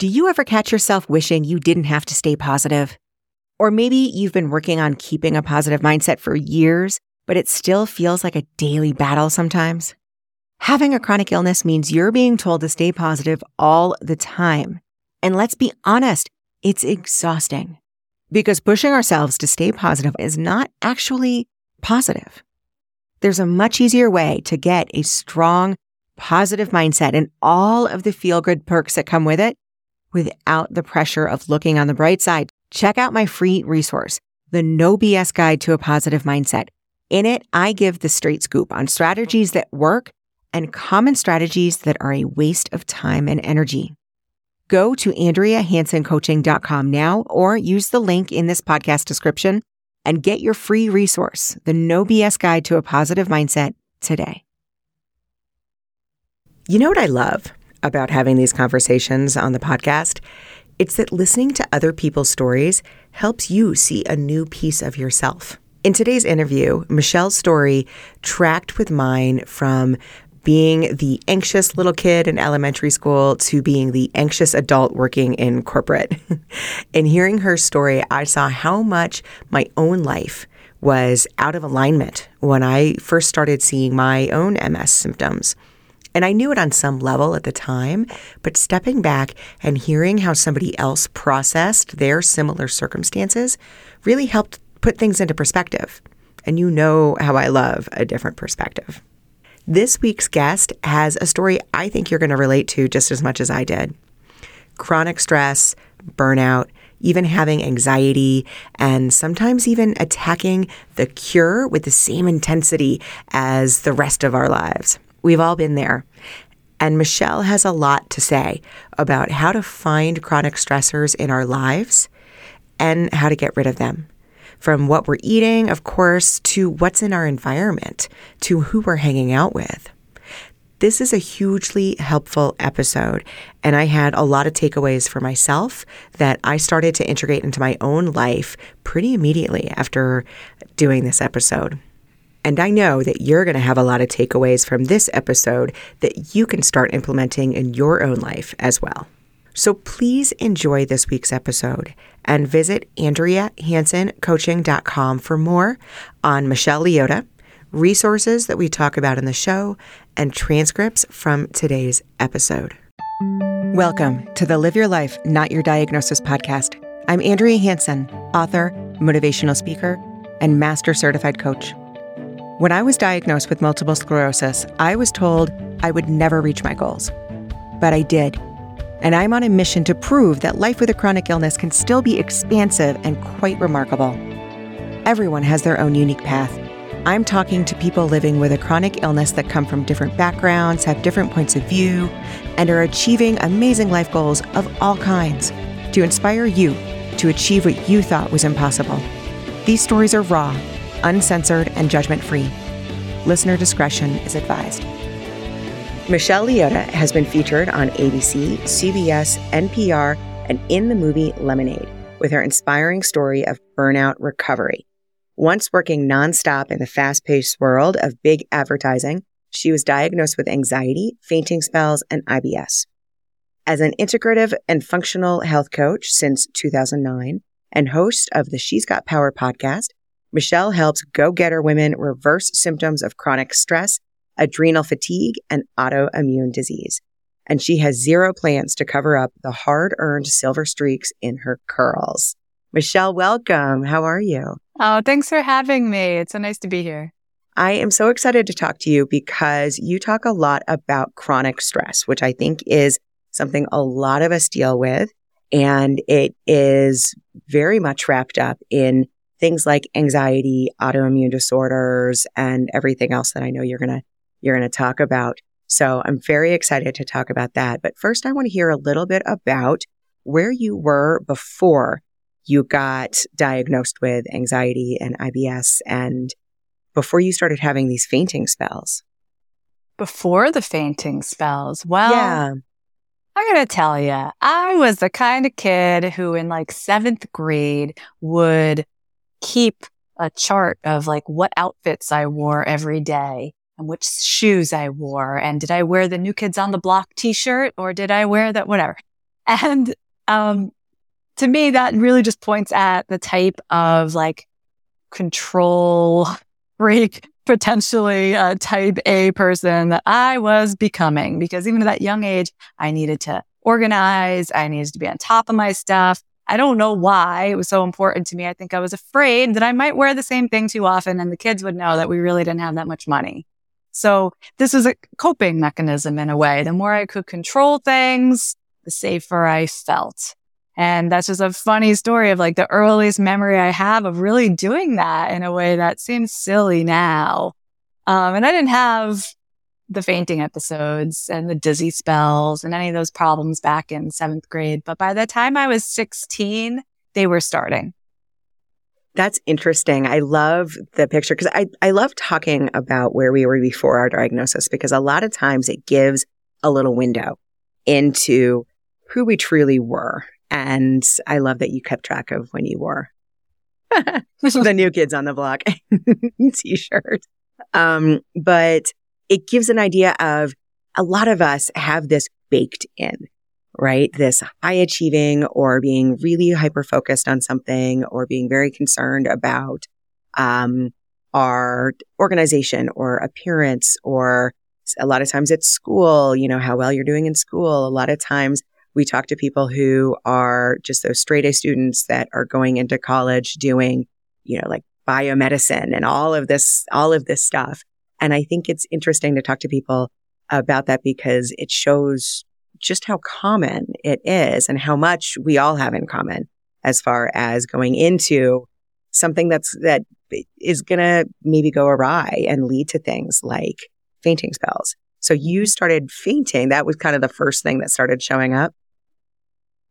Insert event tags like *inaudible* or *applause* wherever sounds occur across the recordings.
Do you ever catch yourself wishing you didn't have to stay positive? Or maybe you've been working on keeping a positive mindset for years, but it still feels like a daily battle sometimes? Having a chronic illness means you're being told to stay positive all the time. And let's be honest, it's exhausting because pushing ourselves to stay positive is not actually positive. There's a much easier way to get a strong, positive mindset and all of the feel good perks that come with it without the pressure of looking on the bright side. Check out my free resource, the No BS Guide to a Positive Mindset. In it, I give the straight scoop on strategies that work and common strategies that are a waste of time and energy. Go to AndreaHansonCoaching.com now or use the link in this podcast description and get your free resource, the No BS Guide to a Positive Mindset, today. You know what I love about having these conversations on the podcast? It's that listening to other people's stories helps you see a new piece of yourself. In today's interview, Michelle's story tracked with mine from being the anxious little kid in elementary school to being the anxious adult working in corporate. *laughs* in hearing her story, I saw how much my own life was out of alignment when I first started seeing my own MS symptoms. And I knew it on some level at the time, but stepping back and hearing how somebody else processed their similar circumstances really helped put things into perspective. And you know how I love a different perspective. This week's guest has a story I think you're going to relate to just as much as I did. Chronic stress, burnout, even having anxiety, and sometimes even attacking the cure with the same intensity as the rest of our lives. We've all been there. And Michelle has a lot to say about how to find chronic stressors in our lives and how to get rid of them from what we're eating, of course, to what's in our environment, to who we're hanging out with. This is a hugely helpful episode, and I had a lot of takeaways for myself that I started to integrate into my own life pretty immediately after doing this episode. And I know that you're going to have a lot of takeaways from this episode that you can start implementing in your own life as well. So please enjoy this week's episode and visit AndreaHansonCoaching.com for more on Michelle Leotta, resources that we talk about in the show, and transcripts from today's episode. Welcome to the Live Your Life, Not Your Diagnosis podcast. I'm Andrea Hanson, author, motivational speaker, and master certified coach. When I was diagnosed with multiple sclerosis, I was told I would never reach my goals. But I did and I'm on a mission to prove that life with a chronic illness can still be expansive and quite remarkable. Everyone has their own unique path. I'm talking to people living with a chronic illness that come from different backgrounds, have different points of view, and are achieving amazing life goals of all kinds to inspire you to achieve what you thought was impossible. These stories are raw, uncensored, and judgment free. Listener discretion is advised. Michelle Leotta has been featured on ABC, CBS, NPR, and in the movie Lemonade with her inspiring story of burnout recovery. Once working nonstop in the fast paced world of big advertising, she was diagnosed with anxiety, fainting spells, and IBS. As an integrative and functional health coach since 2009 and host of the She's Got Power podcast, Michelle helps go getter women reverse symptoms of chronic stress adrenal fatigue, and autoimmune disease. And she has zero plans to cover up the hard earned silver streaks in her curls. Michelle, welcome. How are you? Oh, thanks for having me. It's so nice to be here. I am so excited to talk to you because you talk a lot about chronic stress, which I think is something a lot of us deal with. And it is very much wrapped up in things like anxiety, autoimmune disorders, and everything else that I know you're going to you're going to talk about. So I'm very excited to talk about that. But first, I want to hear a little bit about where you were before you got diagnosed with anxiety and IBS and before you started having these fainting spells. Before the fainting spells? Well, yeah. I'm going to tell you, I was the kind of kid who in like seventh grade would keep a chart of like what outfits I wore every day and which shoes I wore. And did I wear the New Kids on the Block t-shirt or did I wear that, whatever. *laughs* And um, to me, that really just points at the type of like control freak, potentially a type A person that I was becoming. Because even at that young age, I needed to organize. I needed to be on top of my stuff. I don't know why it was so important to me. I think I was afraid that I might wear the same thing too often and the kids would know that we really didn't have that much money. So this was a coping mechanism in a way. The more I could control things, the safer I felt. And that's just a funny story of like the earliest memory I have of really doing that in a way that seems silly now. Um, and I didn't have the fainting episodes and the dizzy spells and any of those problems back in seventh grade. But by the time I was 16, they were starting. That's interesting. I love the picture because I, I love talking about where we were before our diagnosis because a lot of times it gives a little window into who we truly were. And I love that you kept track of when you were *laughs* the new kids on the block *laughs* t-shirt. Um, but it gives an idea of a lot of us have this baked in, right? This high achieving or being really hyper focused on something or being very concerned about, um, our organization or appearance or a lot of times it's school, you know, how well you're doing in school. A lot of times we talk to people who are just those straight A students that are going into college doing, you know, like biomedicine and all of this, all of this stuff. And I think it's interesting to talk to people about that because it shows just how common it is and how much we all have in common as far as going into something that's, that is going to maybe go awry and lead to things like fainting spells. So you started fainting. That was kind of the first thing that started showing up.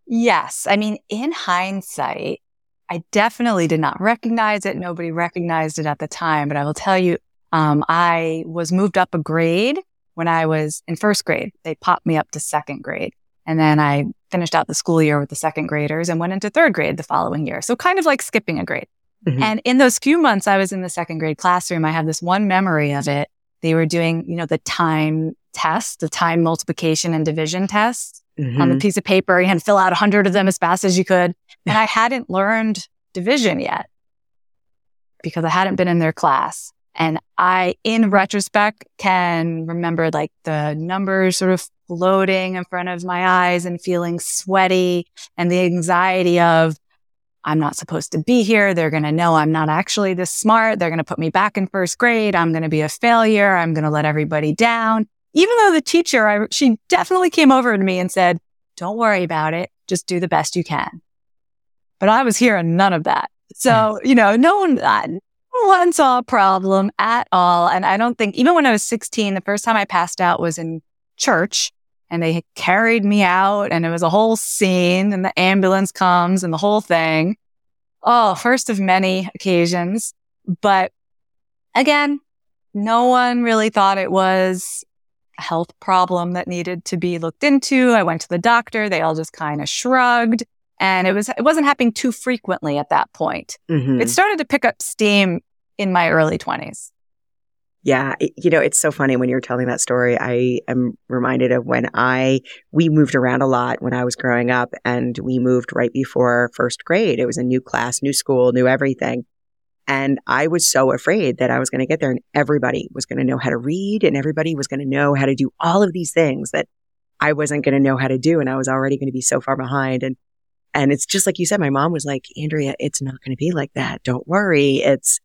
Yes. I mean, in hindsight, I definitely did not recognize it. Nobody recognized it at the time, but I will tell you, um, I was moved up a grade when I was in first grade. They popped me up to second grade. And then I finished out the school year with the second graders and went into third grade the following year. So kind of like skipping a grade. Mm-hmm. And in those few months I was in the second grade classroom, I have this one memory of it. They were doing, you know, the time test, the time multiplication and division test mm-hmm. on the piece of paper. You had to fill out a hundred of them as fast as you could. And *laughs* I hadn't learned division yet because I hadn't been in their class. And I, in retrospect, can remember like the numbers sort of floating in front of my eyes and feeling sweaty and the anxiety of, I'm not supposed to be here. They're going to know I'm not actually this smart. They're going to put me back in first grade. I'm going to be a failure. I'm going to let everybody down. Even though the teacher, I, she definitely came over to me and said, don't worry about it. Just do the best you can. But I was hearing none of that. So, *laughs* you know, no one, one saw a problem at all. And I don't think, even when I was 16, the first time I passed out was in church and they carried me out and it was a whole scene and the ambulance comes and the whole thing. Oh, first of many occasions. But again, no one really thought it was a health problem that needed to be looked into. I went to the doctor. They all just kind of shrugged and it was, it wasn't happening too frequently at that point. Mm-hmm. It started to pick up steam in my early 20s. Yeah. You know, it's so funny when you're telling that story. I am reminded of when I, we moved around a lot when I was growing up and we moved right before first grade. It was a new class, new school, new everything. And I was so afraid that I was going to get there and everybody was going to know how to read and everybody was going to know how to do all of these things that I wasn't going to know how to do. And I was already going to be so far behind. And, and it's just like you said, my mom was like, Andrea, it's not going to be like that. Don't worry. It's,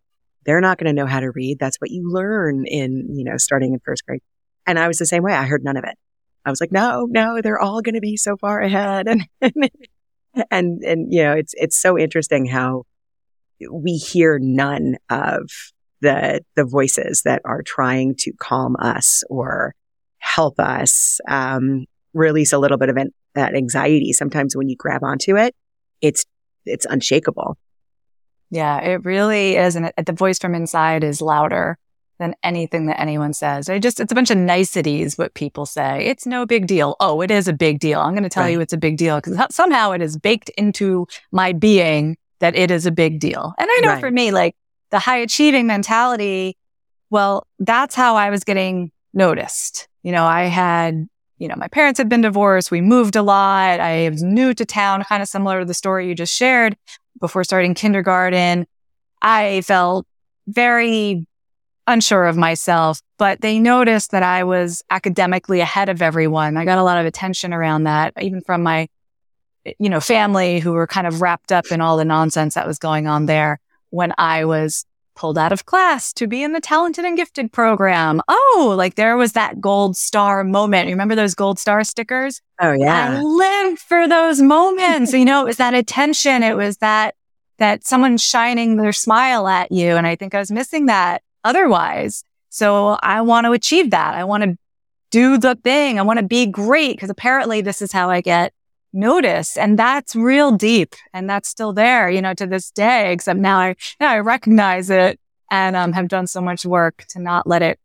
they're not going to know how to read. That's what you learn in, you know, starting in first grade. And I was the same way. I heard none of it. I was like, no, no, they're all going to be so far ahead. *laughs* And, and, and, you know, it's, it's so interesting how we hear none of the, the voices that are trying to calm us or help us, um, release a little bit of an, that anxiety. Sometimes when you grab onto it, it's, it's unshakable. Yeah, it really is. And it, the voice from inside is louder than anything that anyone says. I just, it's a bunch of niceties, what people say. It's no big deal. Oh, it is a big deal. I'm going to tell right. you it's a big deal because somehow it is baked into my being that it is a big deal. And I know right. for me, like the high achieving mentality, well, that's how I was getting noticed. You know, I had you know, my parents had been divorced. We moved a lot. I was new to town, kind of similar to the story you just shared before starting kindergarten. I felt very unsure of myself, but they noticed that I was academically ahead of everyone. I got a lot of attention around that, even from my, you know, family who were kind of wrapped up in all the nonsense that was going on there when I was pulled out of class to be in the talented and gifted program. Oh, like there was that gold star moment. Remember those gold star stickers? Oh yeah. I lived for those moments. you know, it was that attention. It was that, that someone shining their smile at you. And I think I was missing that otherwise. So I want to achieve that. I want to do the thing. I want to be great because apparently this is how I get noticed. And that's real deep. And that's still there, you know, to this day, except now I, now I recognize it and um, have done so much work to not let it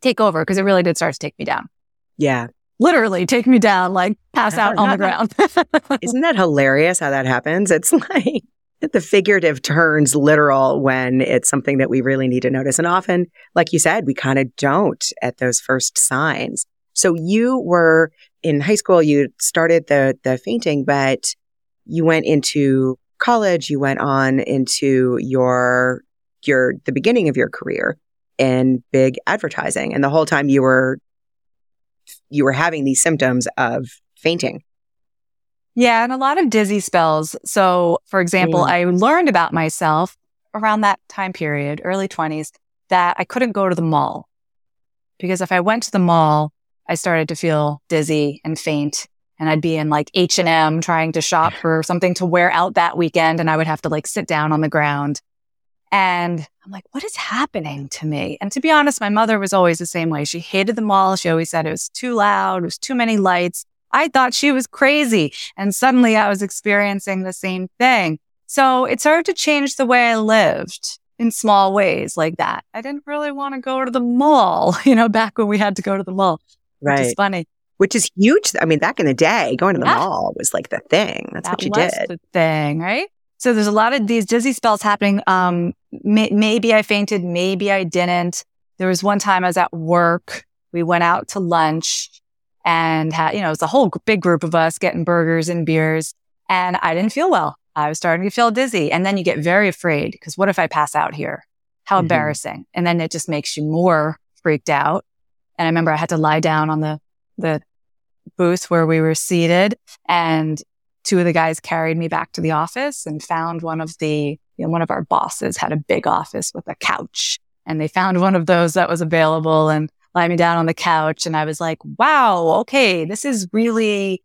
take over because it really did start to take me down. Yeah. Literally take me down, like pass out on the *laughs* ground. Isn't that hilarious how that happens? It's *laughs* like the figurative turns literal when it's something that we really need to notice. And often, like you said, we kind of don't at those first signs. So you were in high school, you started the, the fainting, but you went into college, you went on into your, your, the beginning of your career in big advertising. And the whole time you were, you were having these symptoms of fainting. Yeah, and a lot of dizzy spells. So, for example, mm. I learned about myself around that time period, early 20s, that I couldn't go to the mall. Because if I went to the mall, I started to feel dizzy and faint. And I'd be in like H&M trying to shop for something to wear out that weekend. And I would have to like sit down on the ground. And I'm like, what is happening to me? And to be honest, my mother was always the same way. She hated the mall. She always said it was too loud. It was too many lights. I thought she was crazy. And suddenly I was experiencing the same thing. So it started to change the way I lived in small ways like that. I didn't really want to go to the mall, *laughs* you know, back when we had to go to the mall. Right. Which is funny. Which is huge. I mean, back in the day, going to the yeah. mall was like the thing. That's that what you did. The thing, right? So there's a lot of these dizzy spells happening. Um, may- maybe I fainted, maybe I didn't. There was one time I was at work. We went out to lunch and had, you know, it was a whole big group of us getting burgers and beers. And I didn't feel well. I was starting to feel dizzy. And then you get very afraid because what if I pass out here? How mm-hmm. embarrassing. And then it just makes you more freaked out. And I remember I had to lie down on the, the booth where we were seated and two of the guys carried me back to the office and found one of the, you know, one of our bosses had a big office with a couch and they found one of those that was available and lie me down on the couch. And I was like, wow, okay, this is really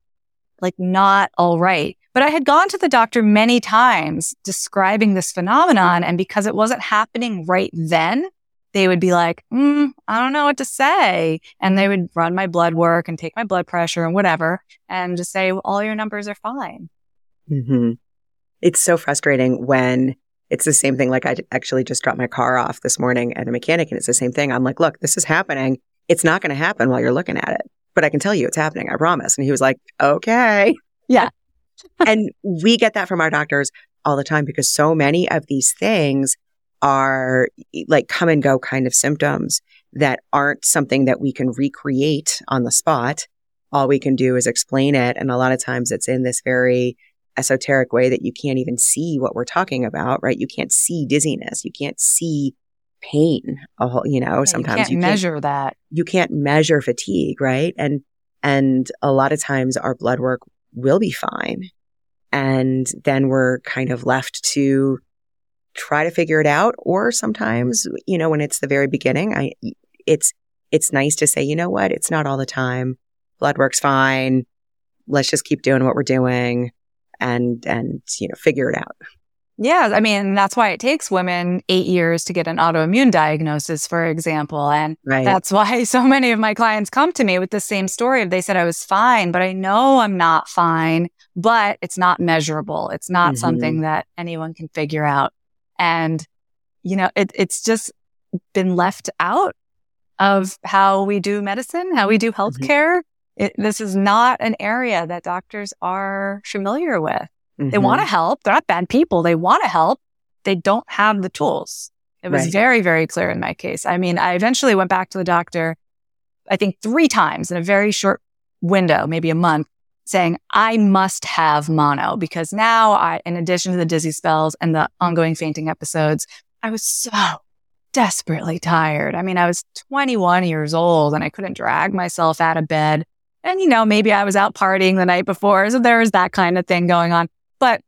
like not all right. But I had gone to the doctor many times describing this phenomenon. And because it wasn't happening right then, they would be like, mm, I don't know what to say. And they would run my blood work and take my blood pressure and whatever and just say, well, all your numbers are fine. Mm-hmm. It's so frustrating when it's the same thing. Like I actually just dropped my car off this morning at a mechanic and it's the same thing. I'm like, look, this is happening. It's not going to happen while you're looking at it, but I can tell you it's happening. I promise. And he was like, okay. *laughs* Yeah. and we get that from our doctors all the time because so many of these things are like come and go kind of symptoms that aren't something that we can recreate on the spot. All we can do is explain it. And a lot of times it's in this very esoteric way that you can't even see what we're talking about, right? You can't see dizziness. You can't see pain. You know, yeah, sometimes you can't you measure can't, that. You can't measure fatigue, right? And, and a lot of times our blood work will be fine. And then we're kind of left to try to figure it out. Or sometimes, you know, when it's the very beginning, I, it's, it's nice to say, you know what? It's not all the time. Blood work's fine. Let's just keep doing what we're doing and and you know figure it out. Yeah, I mean that's why it takes women eight years to get an autoimmune diagnosis, for example, and right. that's why *laughs* so many of my clients come to me with the same story. They said I was fine, but I know I'm not fine, but it's not measurable. It's not mm-hmm. something that anyone can figure out, and you know it, it's just been left out of how we do medicine, how we do mm-hmm. healthcare. Mm-hmm. It, this is not an area that doctors are familiar with. Mm-hmm. They want to help. They're not bad people. They want to help. They don't have the tools. It was right. very, very clear in my case. I mean, I eventually went back to the doctor, I think three times in a very short window, maybe a month, saying, I must have mono because now I, in addition to the dizzy spells and the ongoing fainting episodes, I was so desperately tired. I mean, I was 21 years old and I couldn't drag myself out of bed. And, you know, maybe I was out partying the night before. So there was that kind of thing going on. But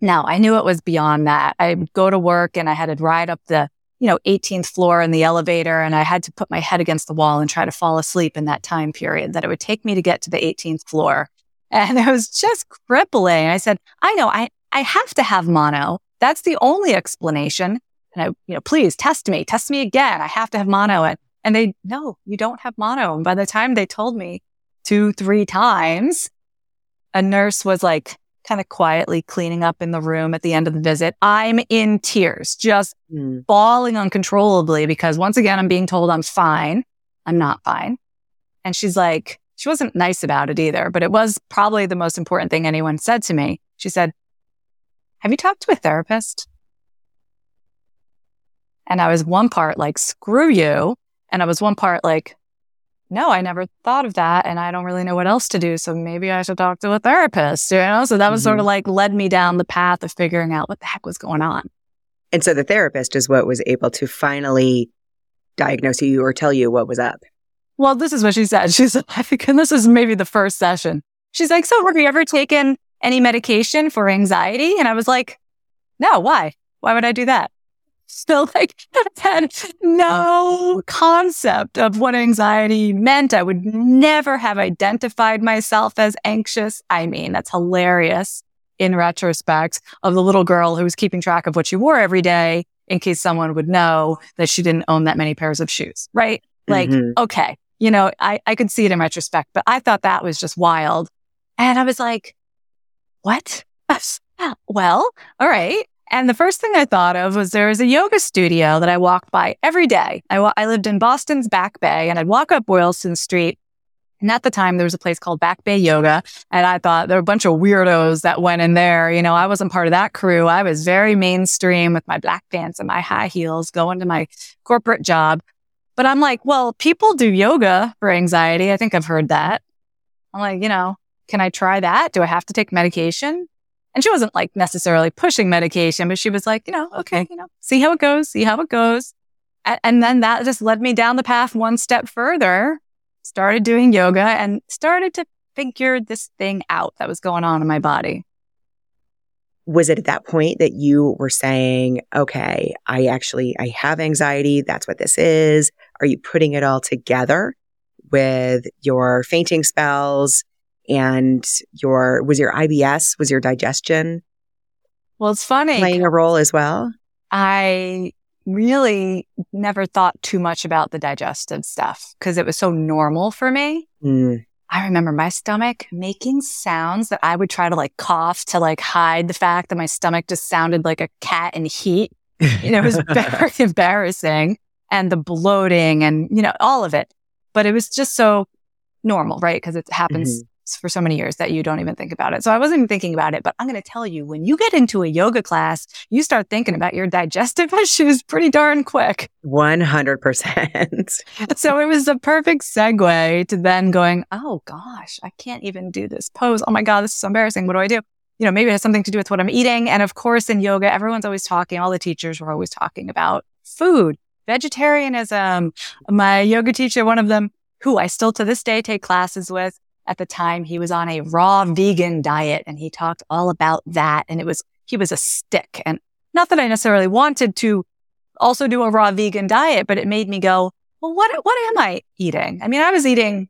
no, I knew it was beyond that. I would go to work and I had to ride up the, you know, 18th floor in the elevator and I had to put my head against the wall and try to fall asleep in that time period that it would take me to get to the 18th floor. And it was just crippling. I said, I know I, I have to have mono. That's the only explanation. And I, you know, please test me, test me again. I have to have mono. And, and they, no, you don't have mono. And by the time they told me two, three times, a nurse was like, kind of quietly cleaning up in the room at the end of the visit. I'm in tears, just mm. bawling uncontrollably because once again, I'm being told I'm fine. I'm not fine. And she's like, she wasn't nice about it either, but it was probably the most important thing anyone said to me. She said, have you talked to a therapist? And I was one part like, screw you. And I was one part like, no, I never thought of that. And I don't really know what else to do. So maybe I should talk to a therapist, you know? So that was mm-hmm. sort of like led me down the path of figuring out what the heck was going on. And so the therapist is what was able to finally diagnose you or tell you what was up. Well, this is what she said. She's I think, and this is maybe the first session. She's like, so have you ever taken any medication for anxiety? And I was like, no, why? Why would I do that? *laughs* still like *laughs* had no concept of what anxiety meant. I would never have identified myself as anxious. I mean, that's hilarious in retrospect of the little girl who was keeping track of what she wore every day in case someone would know that she didn't own that many pairs of shoes, right? Like, mm-hmm. okay, you know, I, I could see it in retrospect, but I thought that was just wild. And I was like, what? *laughs* well, all right. And the first thing I thought of was there was a yoga studio that I walked by every day. I, I lived in Boston's Back Bay and I'd walk up Boylston Street. And at the time, there was a place called Back Bay Yoga. And I thought there were a bunch of weirdos that went in there. You know, I wasn't part of that crew. I was very mainstream with my black pants and my high heels going to my corporate job. But I'm like, well, people do yoga for anxiety. I think I've heard that. I'm like, you know, can I try that? Do I have to take medication? And she wasn't like necessarily pushing medication, but she was like, you know, okay, you know, see how it goes, see how it goes. And, and then that just led me down the path one step further, started doing yoga and started to figure this thing out that was going on in my body. Was it at that point that you were saying, okay, I actually, I have anxiety. That's what this is. Are you putting it all together with your fainting spells and your was your IBS was your digestion well it's funny playing a role as well I really never thought too much about the digestive stuff because it was so normal for me mm. I remember my stomach making sounds that I would try to like cough to like hide the fact that my stomach just sounded like a cat in heat. You know, it was *laughs* very embarrassing and the bloating and, you know, all of it. But it was just so normal, right? Because it happens mm-hmm for so many years that you don't even think about it. So I wasn't even thinking about it, but I'm going to tell you when you get into a yoga class, you start thinking about your digestive *laughs* issues pretty darn quick. 100%. *laughs* so it was the perfect segue to then going, oh gosh, I can't even do this pose. Oh my God, this is so embarrassing. What do I do? You know, maybe it has something to do with what I'm eating. And of course, in yoga, everyone's always talking, all the teachers were always talking about food, vegetarianism. My yoga teacher, one of them, who I still to this day take classes with, at the time he was on a raw vegan diet and he talked all about that. And it was, he was a stick. And not that I necessarily wanted to also do a raw vegan diet, but it made me go, well, what, what am I eating? I mean, I was eating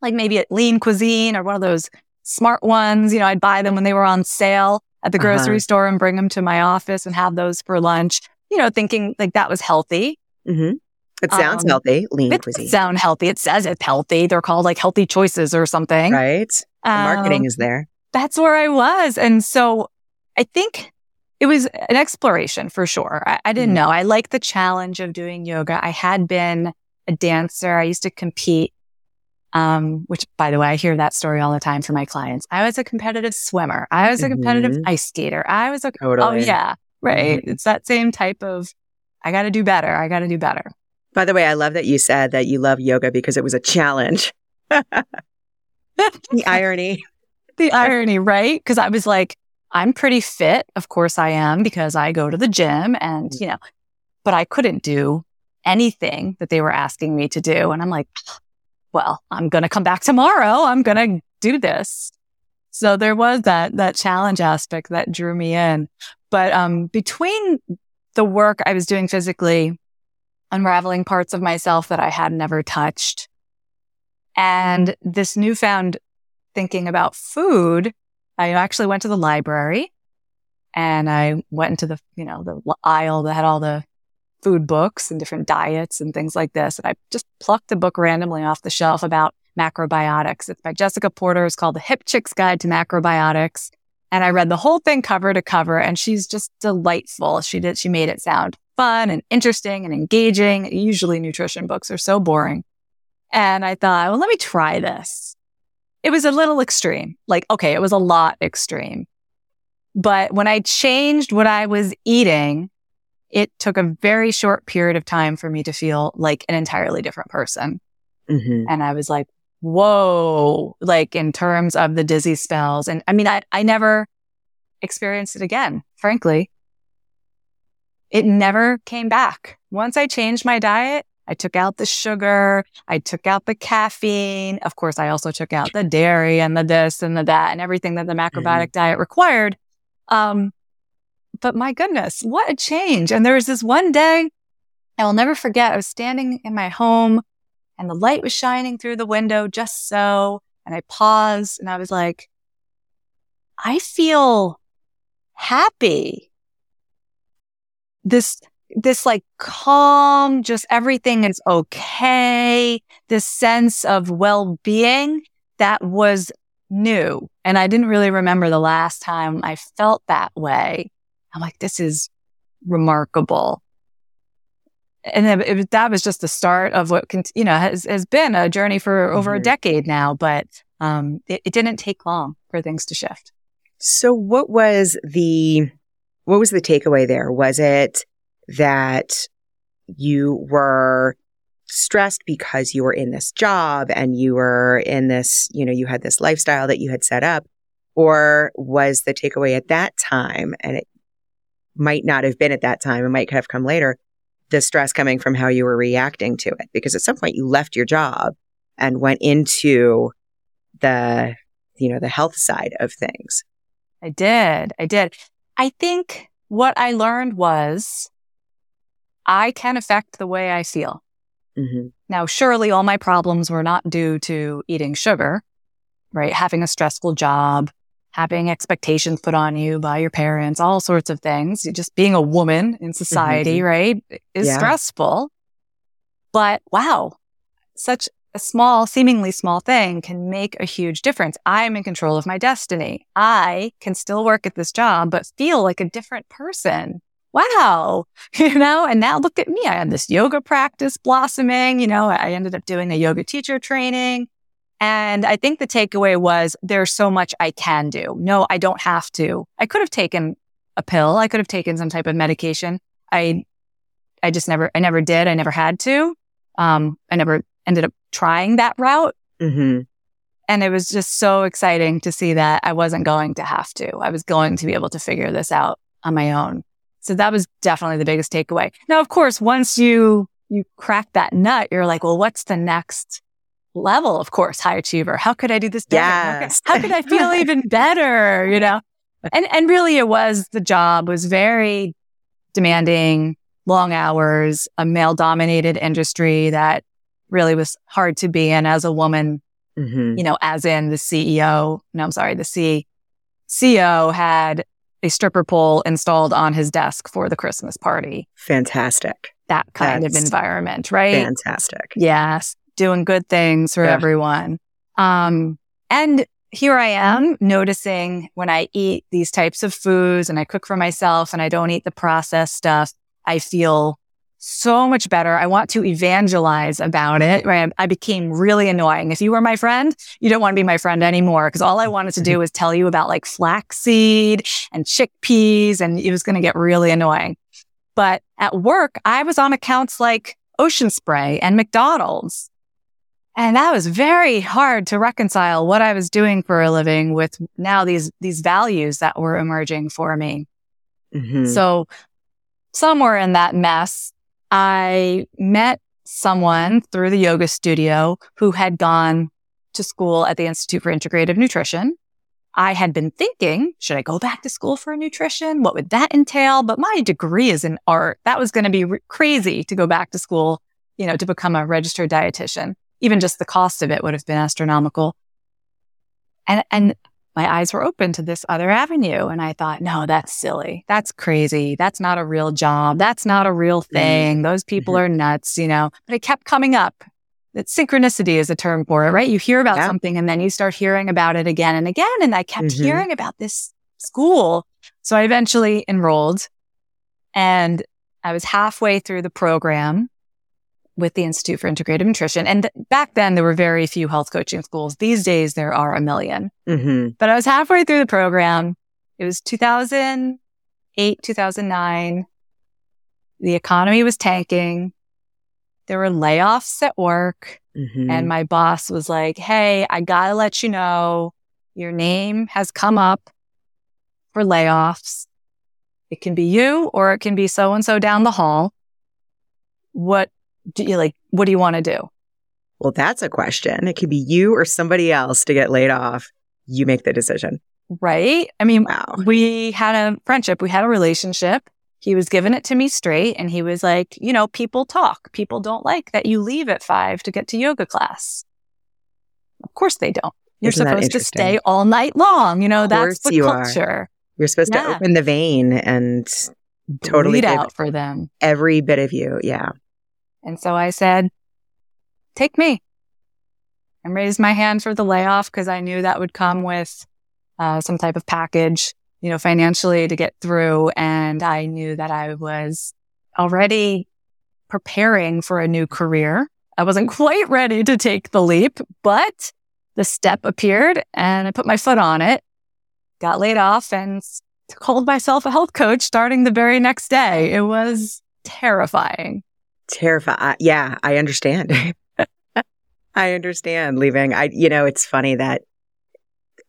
like maybe a lean cuisine or one of those smart ones. You know, I'd buy them when they were on sale at the uh-huh. grocery uh-huh. store and bring them to my office and have those for lunch, you know, thinking like that was healthy. Mm-hmm. It sounds um, healthy, lean it cuisine. Sound healthy. It says it's healthy. They're called like healthy choices or something. Right. The marketing um, is there. That's where I was. And so I think it was an exploration for sure. I, I didn't mm. know. I like the challenge of doing yoga. I had been a dancer. I used to compete. Um, which by the way, I hear that story all the time from my clients. I was a competitive swimmer. I was a competitive mm-hmm. ice skater. I was a, oh, totally. oh yeah, right. Mm-hmm. It's that same type of, I got to do better. I got to do better. By the way, I love that you said that you love yoga because it was a challenge. the irony. *laughs* The irony, right? Because I was like, I'm pretty fit. Of course I am because I go to the gym and, you know, but I couldn't do anything that they were asking me to do. And I'm like, well, I'm going to come back tomorrow. I'm going to do this. So there was that, that challenge aspect that drew me in. But, um, between the work I was doing physically, unraveling parts of myself that I had never touched and this newfound thinking about food, I actually went to the library and I went into the, you know, the aisle that had all the food books and different diets and things like this. And I just plucked a book randomly off the shelf about macrobiotics. It's by Jessica Porter. It's called The Hip Chick's Guide to Macrobiotics. And I read the whole thing cover to cover and she's just delightful. She did, she made it sound fun and interesting and engaging. Usually nutrition books are so boring. And I thought, well, let me try this. It was a little extreme. Like, okay, it was a lot extreme. But when I changed what I was eating, it took a very short period of time for me to feel like an entirely different person. Mm-hmm. And I was like, whoa, like in terms of the dizzy spells. And I mean, I, I never experienced it again, frankly. It never came back. Once I changed my diet, I took out the sugar. I took out the caffeine. Of course, I also took out the dairy and the this and the that and everything that the macrobiotic mm-hmm. diet required. Um, but my goodness, what a change. And there was this one day I will never forget. I was standing in my home and the light was shining through the window just so. And I paused and I was like, I feel happy. This, this like calm, just everything is okay. This sense of well-being that was new. And I didn't really remember the last time I felt that way. I'm like, this is remarkable. And it, it, that was just the start of what, you know, has, has been a journey for over mm-hmm. a decade now, but um, it, it didn't take long for things to shift. So what was the, what was the takeaway there? Was it that you were stressed because you were in this job and you were in this, you know, you had this lifestyle that you had set up? Or was the takeaway at that time, and it might not have been at that time. It might have come later. The stress coming from how you were reacting to it, because at some point you left your job and went into the, you know, the health side of things. I did. I did. I think what I learned was I can affect the way I feel. Mm-hmm. Now, surely all my problems were not due to eating sugar, right? Having a stressful job, having expectations put on you by your parents, all sorts of things. Just being a woman in society, mm-hmm. right, is yeah. stressful. But wow, such a small, seemingly small thing can make a huge difference. I'm in control of my destiny. I can still work at this job, but feel like a different person. Wow. *laughs* You know, and now look at me. I had this yoga practice blossoming. You know, I ended up doing a yoga teacher training. And I think the takeaway was there's so much I can do. No, I don't have to. I could have taken a pill. I could have taken some type of medication. I, I just never, I never did. I never had to. Um, I never ended up trying that route. Mm-hmm. And it was just so exciting to see that I wasn't going to have to. I was going to be able to figure this out on my own. So that was definitely the biggest takeaway. Now, of course, once you, you crack that nut, you're like, well, what's the next level, of course, high achiever. How could I do this better? Yes. How, could, how could I feel *laughs* even better? You know? And and really it was the job was very demanding, long hours, a male dominated industry that really was hard to be in as a woman, mm-hmm. you know, as in the CEO. No, I'm sorry, the C CEO had a stripper pole installed on his desk for the Christmas party. Fantastic. That kind That's of environment, right? Fantastic. Yes doing good things for yeah. everyone. Um, and here I am noticing when I eat these types of foods and I cook for myself and I don't eat the processed stuff, I feel so much better. I want to evangelize about it. Right? I became really annoying. If you were my friend, you don't want to be my friend anymore because all I wanted to do was tell you about like flaxseed and chickpeas and it was going to get really annoying. But at work, I was on accounts like Ocean Spray and McDonald's And that was very hard to reconcile what I was doing for a living with now these, these values that were emerging for me. Mm-hmm. So somewhere in that mess, I met someone through the yoga studio who had gone to school at the Institute for Integrative Nutrition. I had been thinking, should I go back to school for nutrition? What would that entail? But my degree is in art. That was going to be re- crazy to go back to school, you know, to become a registered dietitian. Even just the cost of it would have been astronomical. And, and my eyes were open to this other avenue. And I thought, no, that's silly. That's crazy. That's not a real job. That's not a real mm-hmm. thing. Those people mm-hmm. are nuts, you know, but it kept coming up. That synchronicity is a term for it, right? You hear about yeah. something and then you start hearing about it again and again. And I kept mm-hmm. hearing about this school. So I eventually enrolled and I was halfway through the program with the Institute for Integrative Nutrition. And th- back then, there were very few health coaching schools. These days, there are a 1000000 mm-hmm. But I was halfway through the program. It was 2008, 2009. The economy was tanking. There were layoffs at work. Mm-hmm. And my boss was like, Hey, I got to let you know your name has come up for layoffs. It can be you or it can be so and so down the hall. What do you like, what do you want to do? Well, that's a question. It could be you or somebody else to get laid off. You make the decision. Right. I mean, wow. we had a friendship, we had a relationship. He was giving it to me straight and he was like, you know, people talk. People don't like that you leave at five to get to yoga class. Of course they don't. You're Isn't supposed to stay all night long. You know, that's the you culture. Are. You're supposed yeah. to open the vein and totally Bleed out for them. Every bit of you. Yeah. And so I said, take me and raised my hand for the layoff because I knew that would come with uh, some type of package, you know, financially to get through. And I knew that I was already preparing for a new career. I wasn't *laughs* quite ready to take the leap, but the step appeared and I put my foot on it, got laid off and called myself a health coach starting the very next day. It was terrifying. Terrified. Yeah, I understand. *laughs* I understand leaving. I, you know, it's funny that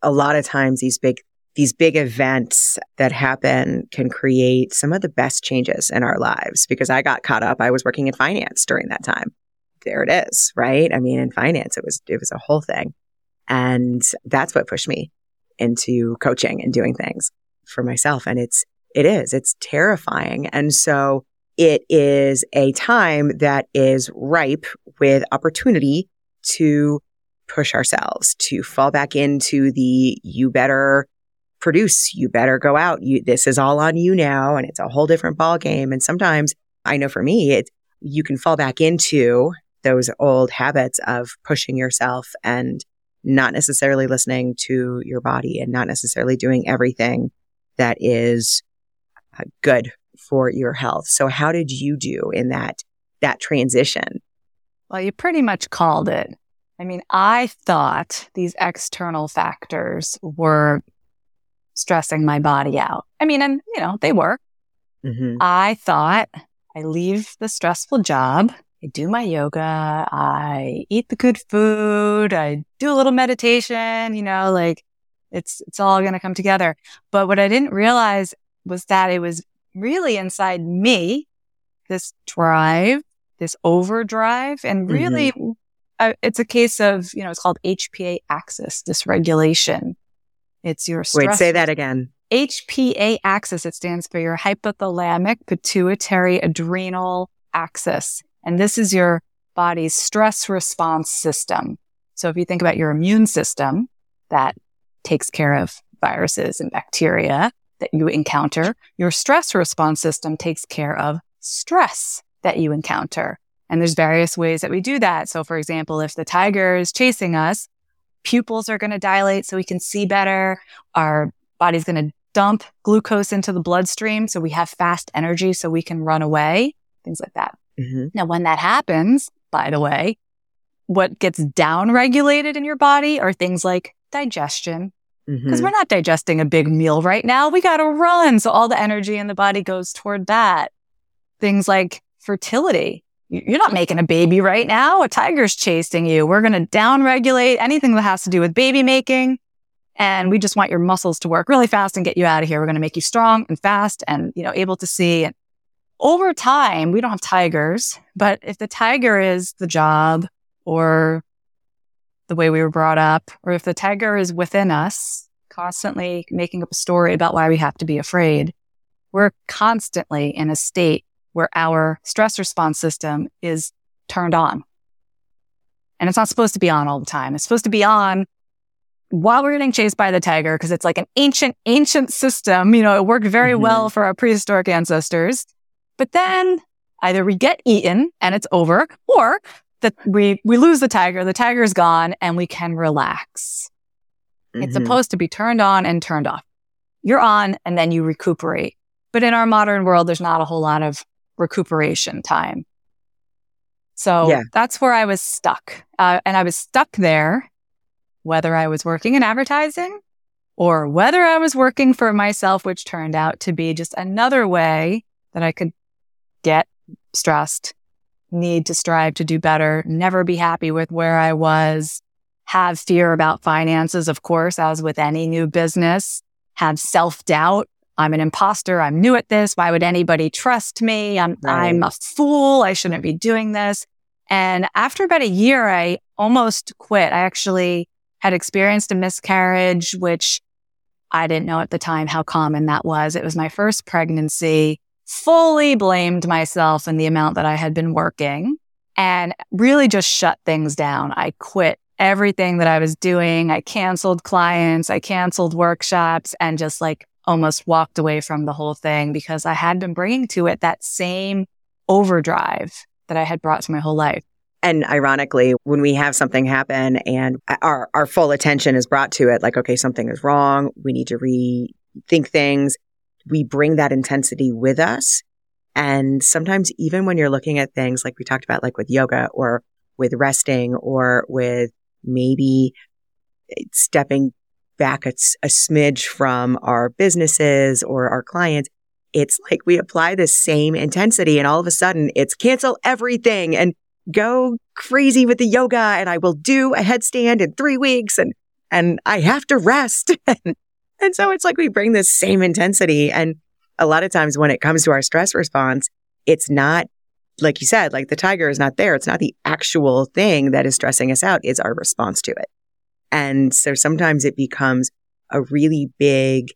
a lot of times these big, these big events that happen can create some of the best changes in our lives because I got caught up. I was working in finance during that time. There it is, right? I mean, in finance, it was, it was a whole thing. And that's what pushed me into coaching and doing things for myself. And it's, it is, it's terrifying. And so it is a time that is ripe with opportunity to push ourselves, to fall back into the you better produce, you better go out. You, this is all on you now. And it's a whole different ball game. And sometimes I know for me, it, you can fall back into those old habits of pushing yourself and not necessarily listening to your body and not necessarily doing everything that is uh, good for your health. So how did you do in that that transition? Well, you pretty much called it. I mean, I thought these external factors were stressing my body out. I mean, and you know, they were. Mm-hmm. I thought I leave the stressful job, I do my yoga, I eat the good food, I do a little meditation, you know, like it's it's all going to come together. But what I didn't realize was that it was really inside me, this drive, this overdrive, and really mm-hmm. uh, it's a case of, you know, it's called HPA axis dysregulation. It's your stress. Wait, say that again. HPA axis, it stands for your hypothalamic pituitary adrenal axis. And this is your body's stress response system. So if you think about your immune system that takes care of viruses and bacteria, that you encounter. Your stress response system takes care of stress that you encounter. And there's various ways that we do that. So for example, if the tiger is chasing us, pupils are going to dilate so we can see better. Our body's going to dump glucose into the bloodstream so we have fast energy so we can run away, things like that. Mm-hmm. Now, when that happens, by the way, what gets down regulated in your body are things like digestion, because mm-hmm. we're not digesting a big meal right now. We got to run. So all the energy in the body goes toward that. Things like fertility. you're not making a baby right now. A tiger's chasing you. We're going to downregulate anything that has to do with baby making. And we just want your muscles to work really fast and get you out of here. We're going to make you strong and fast and, you know, able to see. And over time, we don't have tigers, but if the tiger is the job or the way we were brought up, or if the tiger is within us, constantly making up a story about why we have to be afraid, we're constantly in a state where our stress response system is turned on. And it's not supposed to be on all the time. It's supposed to be on while we're getting chased by the tiger because it's like an ancient, ancient system. You know, it worked very mm-hmm. well for our prehistoric ancestors. But then either we get eaten and it's over or that we, we lose the tiger, the tiger is gone and we can relax. Mm-hmm. It's supposed to be turned on and turned off. You're on and then you recuperate. But in our modern world, there's not a whole lot of recuperation time. So yeah. that's where I was stuck. Uh, and I was stuck there, whether I was working in advertising or whether I was working for myself, which turned out to be just another way that I could get stressed, need to strive to do better, never be happy with where I was, have fear about finances, of course, as with any new business, have self doubt I'm an imposter. I'm new at this. Why would anybody trust me? I'm, right. I'm a fool. I shouldn't be doing this. And after about a year, I almost quit. I actually had experienced a miscarriage, which I didn't know at the time how common that was. It was my first pregnancy, fully blamed myself and the amount that I had been working and really just shut things down. I quit everything that I was doing. I canceled clients. I canceled workshops and just like almost walked away from the whole thing because I had been bringing to it that same overdrive that I had brought to my whole life. And ironically, when we have something happen and our, our full attention is brought to it, like, okay, something is wrong. We need to rethink things. We bring that intensity with us. And sometimes even when you're looking at things like we talked about, like with yoga or with resting or with maybe stepping back a, a smidge from our businesses or our clients, it's like we apply the same intensity and all of a sudden it's cancel everything and go crazy with the yoga and I will do a headstand in three weeks and, and I have to rest. *laughs* and so it's like we bring this same intensity. And a lot of times when it comes to our stress response, it's not like you said, like the tiger is not there. It's not the actual thing that is stressing us out. It's our response to it. And so sometimes it becomes a really big,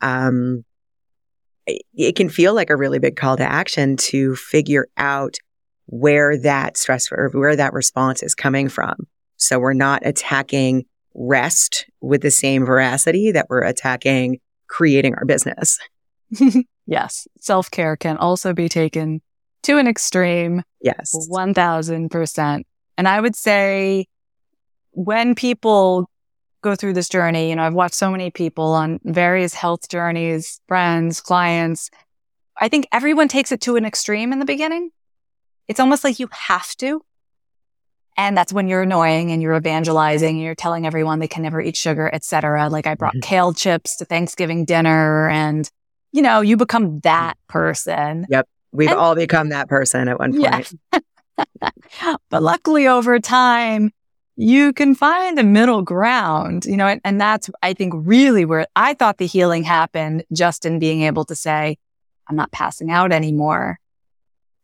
um, it can feel like a really big call to action to figure out where that stress or where that response is coming from. So we're not attacking rest with the same veracity that we're attacking creating our business. *laughs* yes. Self care can also be taken to an extreme. Yes. 1000%. And I would say when people go through this journey, you know, I've watched so many people on various health journeys, friends, clients. I think everyone takes it to an extreme in the beginning. It's almost like you have to. And that's when you're annoying and you're evangelizing and you're telling everyone they can never eat sugar, etc. Like I brought mm-hmm. kale chips to Thanksgiving dinner and, you know, you become that person. Yep. We've and, all become that person at one point. Yeah. *laughs* but luckily over time, you can find a middle ground, you know, and, and that's, I think, really where I thought the healing happened just in being able to say, I'm not passing out anymore.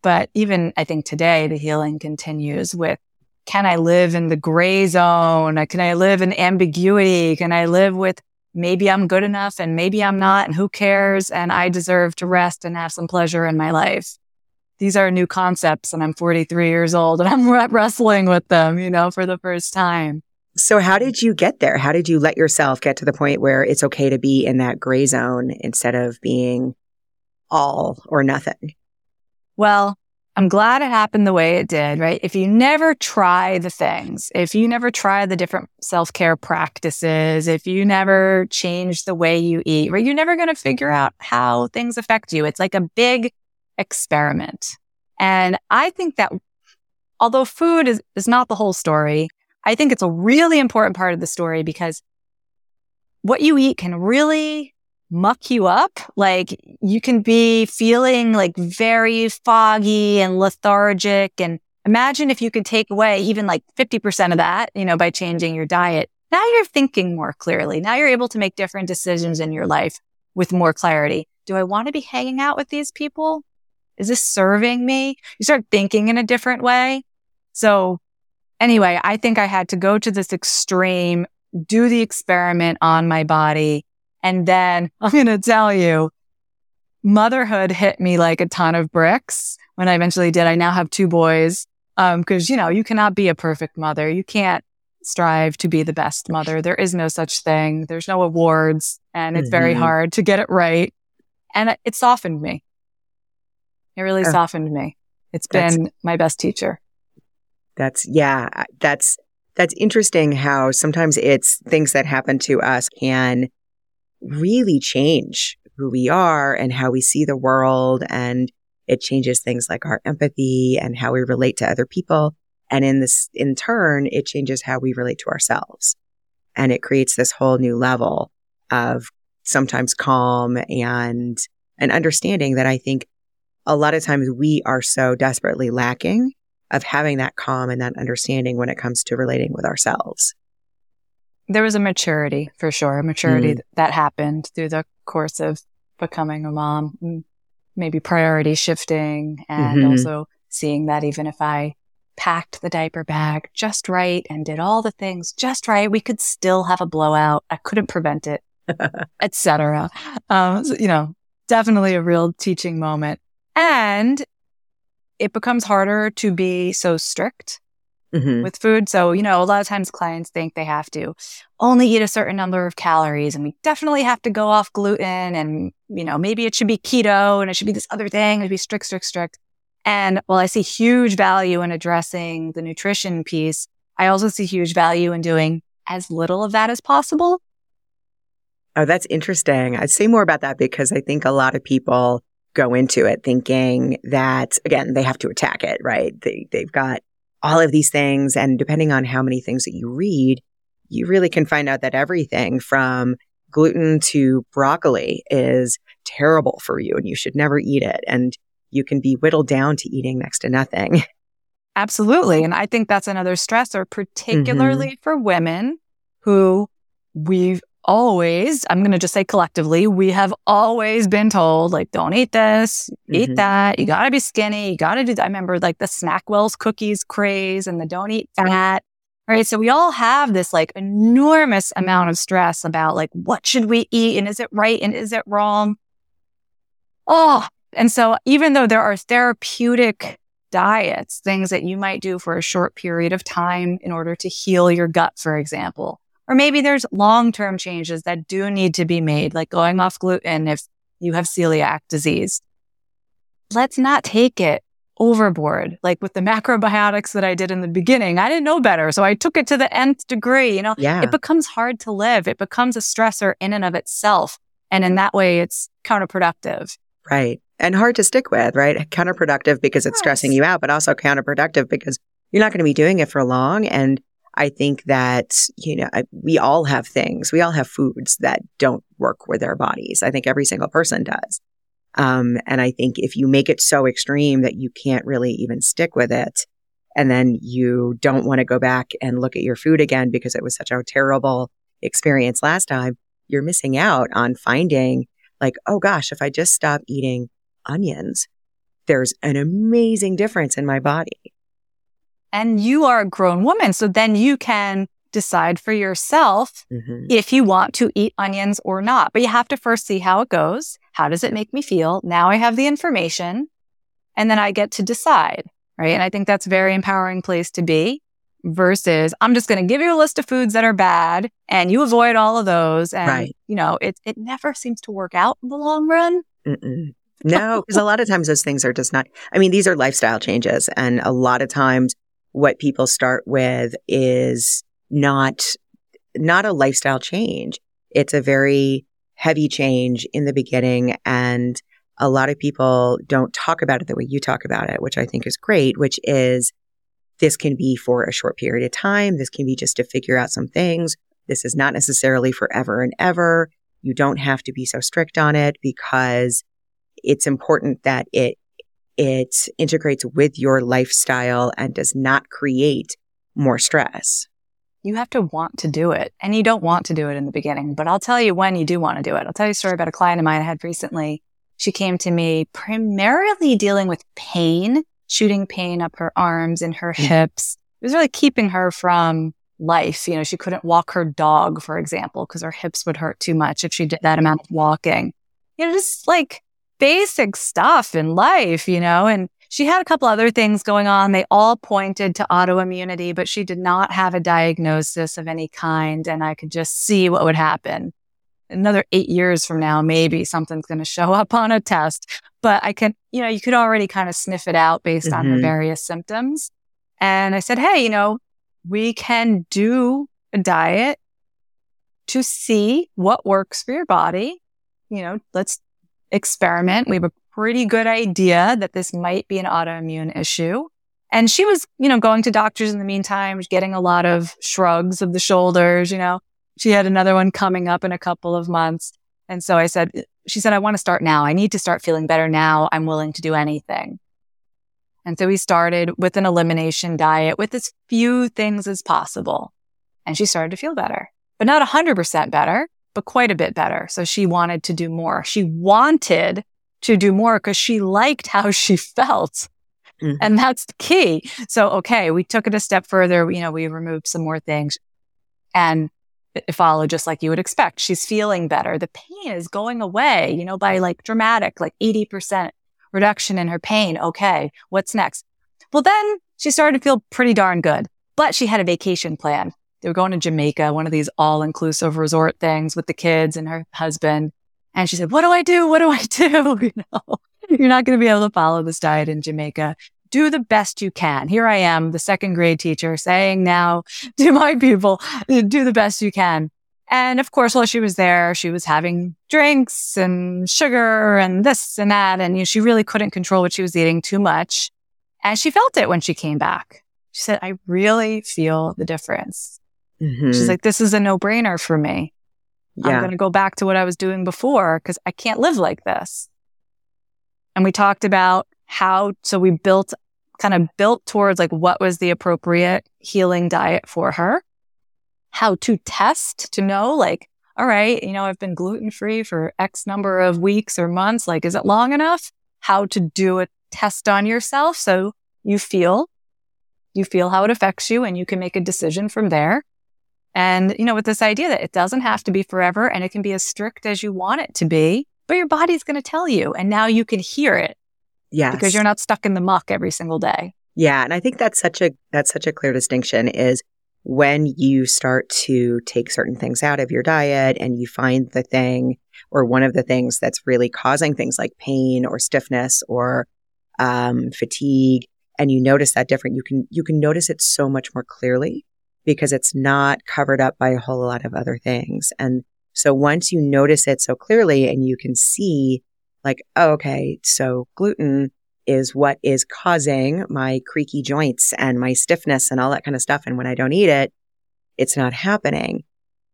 But even I think today, the healing continues with, can I live in the gray zone? Can I live in ambiguity? Can I live with maybe I'm good enough and maybe I'm not and who cares? And I deserve to rest and have some pleasure in my life these are new concepts and I'm 43 years old and I'm *laughs* wrestling with them, you know, for the first time. So how did you get there? How did you let yourself get to the point where it's okay to be in that gray zone instead of being all or nothing? Well, I'm glad it happened the way it did, right? If you never try the things, if you never try the different self-care practices, if you never change the way you eat, right? You're never going to figure out how things affect you. It's like a big experiment. And I think that although food is, is not the whole story, I think it's a really important part of the story because what you eat can really muck you up. Like you can be feeling like very foggy and lethargic. And imagine if you could take away even like 50% of that, you know, by changing your diet. Now you're thinking more clearly. Now you're able to make different decisions in your life with more clarity. Do I want to be hanging out with these people? Is this serving me? You start thinking in a different way. So anyway, I think I had to go to this extreme, do the experiment on my body. And then *laughs* I'm going to tell you, motherhood hit me like a ton of bricks when I eventually did. I now have two boys. Um, cause you know, you cannot be a perfect mother. You can't strive to be the best mother. There is no such thing. There's no awards and it's mm-hmm. very hard to get it right. And it, it softened me. It really oh. softened me. It's been my best teacher. That's, yeah, that's, that's interesting how sometimes it's things that happen to us can really change who we are and how we see the world. And it changes things like our empathy and how we relate to other people. And in this, in turn, it changes how we relate to ourselves. And it creates this whole new level of sometimes calm and an understanding that I think a lot of times we are so desperately lacking of having that calm and that understanding when it comes to relating with ourselves. There was a maturity for sure, a maturity mm. that happened through the course of becoming a mom, maybe priority shifting and mm-hmm. also seeing that even if I packed the diaper bag just right and did all the things just right, we could still have a blowout. I couldn't prevent it, *laughs* etc. Um, so, you know, definitely a real teaching moment. And it becomes harder to be so strict mm-hmm. with food. So, you know, a lot of times clients think they have to only eat a certain number of calories and we definitely have to go off gluten and, you know, maybe it should be keto and it should be this other thing. It'd be strict, strict, strict. And while I see huge value in addressing the nutrition piece, I also see huge value in doing as little of that as possible. Oh, that's interesting. I'd say more about that because I think a lot of people go into it thinking that again, they have to attack it, right? They, they've got all of these things. And depending on how many things that you read, you really can find out that everything from gluten to broccoli is terrible for you and you should never eat it. And you can be whittled down to eating next to nothing. *laughs* Absolutely. And I think that's another stressor, particularly mm-hmm. for women who we've always, I'm going to just say collectively, we have always been told, like, don't eat this, mm-hmm. eat that. You got to be skinny. You got to do that. I remember like the SnackWell's cookies craze and the don't eat fat. Right. So we all have this like enormous amount of stress about like, what should we eat? And is it right? And is it wrong? Oh, and so even though there are therapeutic diets, things that you might do for a short period of time in order to heal your gut, for example, or maybe there's long term changes that do need to be made, like going off gluten if you have celiac disease. Let's not take it overboard. Like with the macrobiotics that I did in the beginning, I didn't know better. So I took it to the nth degree. You know, yeah. it becomes hard to live. It becomes a stressor in and of itself. And in that way, it's counterproductive. Right. And hard to stick with, right? Counterproductive because it's yes. stressing you out, but also counterproductive because you're not going to be doing it for long. And I think that, you know, we all have things, we all have foods that don't work with our bodies. I think every single person does. Um, and I think if you make it so extreme that you can't really even stick with it, and then you don't want to go back and look at your food again because it was such a terrible experience last time, you're missing out on finding like, oh gosh, if I just stop eating onions, there's an amazing difference in my body and you are a grown woman. So then you can decide for yourself mm-hmm. if you want to eat onions or not. But you have to first see how it goes. How does it make me feel? Now I have the information and then I get to decide. Right. And I think that's a very empowering place to be versus I'm just going to give you a list of foods that are bad and you avoid all of those. And, right. you know, it, it never seems to work out in the long run. Mm-mm. No, because a lot of times those things are just not, I mean, these are lifestyle changes. And a lot of times what people start with is not, not a lifestyle change. It's a very heavy change in the beginning. And a lot of people don't talk about it the way you talk about it, which I think is great, which is this can be for a short period of time. This can be just to figure out some things. This is not necessarily forever and ever. You don't have to be so strict on it because it's important that it it integrates with your lifestyle and does not create more stress. You have to want to do it. And you don't want to do it in the beginning, but I'll tell you when you do want to do it. I'll tell you a story about a client of mine I had recently. She came to me primarily dealing with pain, shooting pain up her arms and her mm. hips. It was really keeping her from life. You know, she couldn't walk her dog, for example, because her hips would hurt too much if she did that amount of walking. You know, just like basic stuff in life, you know, and she had a couple other things going on. They all pointed to autoimmunity, but she did not have a diagnosis of any kind. And I could just see what would happen. Another eight years from now, maybe something's going to show up on a test, but I can, you know, you could already kind of sniff it out based mm-hmm. on the various symptoms. And I said, Hey, you know, we can do a diet to see what works for your body. You know, let's experiment. We have a pretty good idea that this might be an autoimmune issue. And she was, you know, going to doctors in the meantime, getting a lot of shrugs of the shoulders, you know. She had another one coming up in a couple of months. And so I said, she said, I want to start now. I need to start feeling better now. I'm willing to do anything. And so we started with an elimination diet with as few things as possible. And she started to feel better, but not 100% better, but quite a bit better. So she wanted to do more. She wanted to do more because she liked how she *laughs* felt. Mm-hmm. And that's the key. So, okay, we took it a step further. You know, we removed some more things and it followed just like you would expect. She's feeling better. The pain is going away, you know, by like dramatic, like 80% reduction in her pain. Okay. What's next? Well, then she started to feel pretty darn good, but she had a vacation plan. They were going to Jamaica, one of these all inclusive resort things with the kids and her husband. And she said, what do I do? What do I *laughs* do? *laughs* You know, you're not going to be able to follow this diet in Jamaica. Do the best you can. Here I am, the second grade teacher saying now *laughs* to my people, do the best you can. And of course, while she was there, she was having drinks and sugar and this and that. And you know, she really couldn't control what she was eating too much. And she felt it when she came back. She said, I really feel the difference. Mm-hmm. She's like, this is a no brainer for me. Yeah. I'm going to go back to what I was doing before because I can't live like this. And we talked about how, so we built, kind of built towards like what was the appropriate healing diet for her how to test to know like, all right, you know, I've been gluten free for X number of weeks or months. Like, is it long enough? How to do a test on yourself. So you feel, you feel how it affects you and you can make a decision from there. And, you know, with this idea that it doesn't have to be forever and it can be as strict as you want it to be, but your body's going to tell you. And now you can hear it. Yes. Because you're not stuck in the muck every single day. Yeah. And I think that's such a, that's such a clear distinction is when you start to take certain things out of your diet and you find the thing or one of the things that's really causing things like pain or stiffness or um, fatigue, and you notice that different, you can you can notice it so much more clearly because it's not covered up by a whole lot of other things. And so once you notice it so clearly and you can see like, oh, okay, so gluten is what is causing my creaky joints and my stiffness and all that kind of stuff. And when I don't eat it, it's not happening.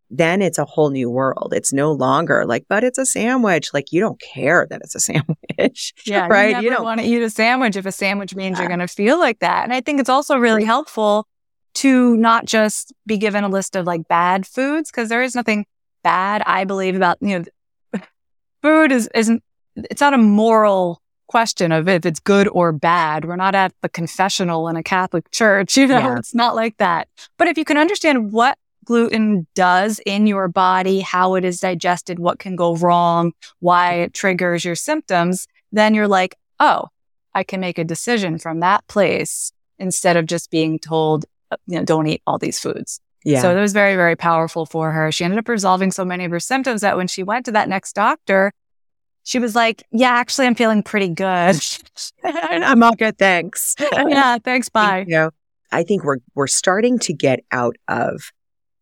Then it's a whole new world. It's no longer like, but it's a sandwich. Like you don't care that it's a *laughs* sandwich. Yeah. right. You, you don't want to eat a sandwich if a sandwich means you're going to feel like that. And I think it's also really helpful to not just be given a list of like bad foods because there is nothing bad, I believe, about, you know, *laughs* food is, isn't, it's not a moral question of if it's good or bad. We're not at the confessional in a Catholic church. *laughs* You know, yeah. it's not like that. But if you can understand what gluten does in your body, how it is digested, what can go wrong, why it triggers your symptoms, then you're like, oh, I can make a decision from that place instead of just being told, Uh, you know, don't eat all these foods. Yeah. So it was very, very powerful for her. She ended up resolving so many of her symptoms that when she went to that next doctor, she was like, yeah, actually, I'm feeling pretty good. *laughs* I'm all good. Thanks. *laughs* yeah. Thanks. Bye. You know, I think we're, we're starting to get out of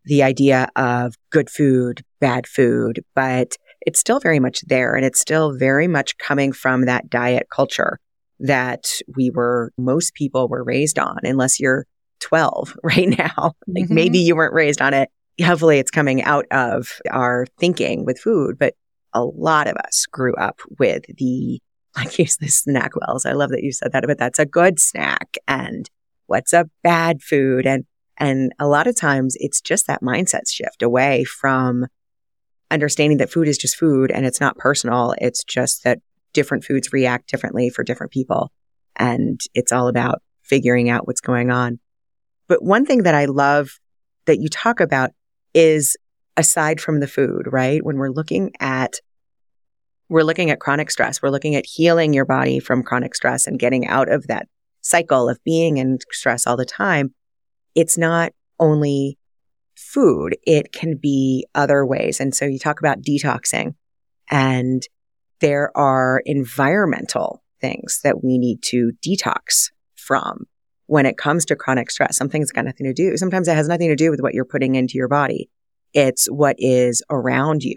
the idea of good food, bad food, but it's still very much there. And it's still very much coming from that diet culture that we were, most people were raised on, unless you're 12 *laughs* right now. Like mm-hmm. maybe you weren't raised on it hopefully it's coming out of our thinking with food, but a lot of us grew up with the, *laughs* like use the SnackWell's. I love that you said that, but that's a good snack and what's a bad food. And, and a lot of times it's just that mindset shift away from understanding that food is just food and it's not personal. It's just that different foods react differently for different people. And it's all about figuring out what's going on. But one thing that I love that you talk about is aside from the food, right? When we're looking at we're looking at chronic stress, we're looking at healing your body from chronic stress and getting out of that cycle of being in stress all the time. It's not only food, it can be other ways. And so you talk about detoxing and there are environmental things that we need to detox from when it comes to chronic stress. Something's got nothing to do. Sometimes it has nothing to do with what you're putting into your body. It's what is around you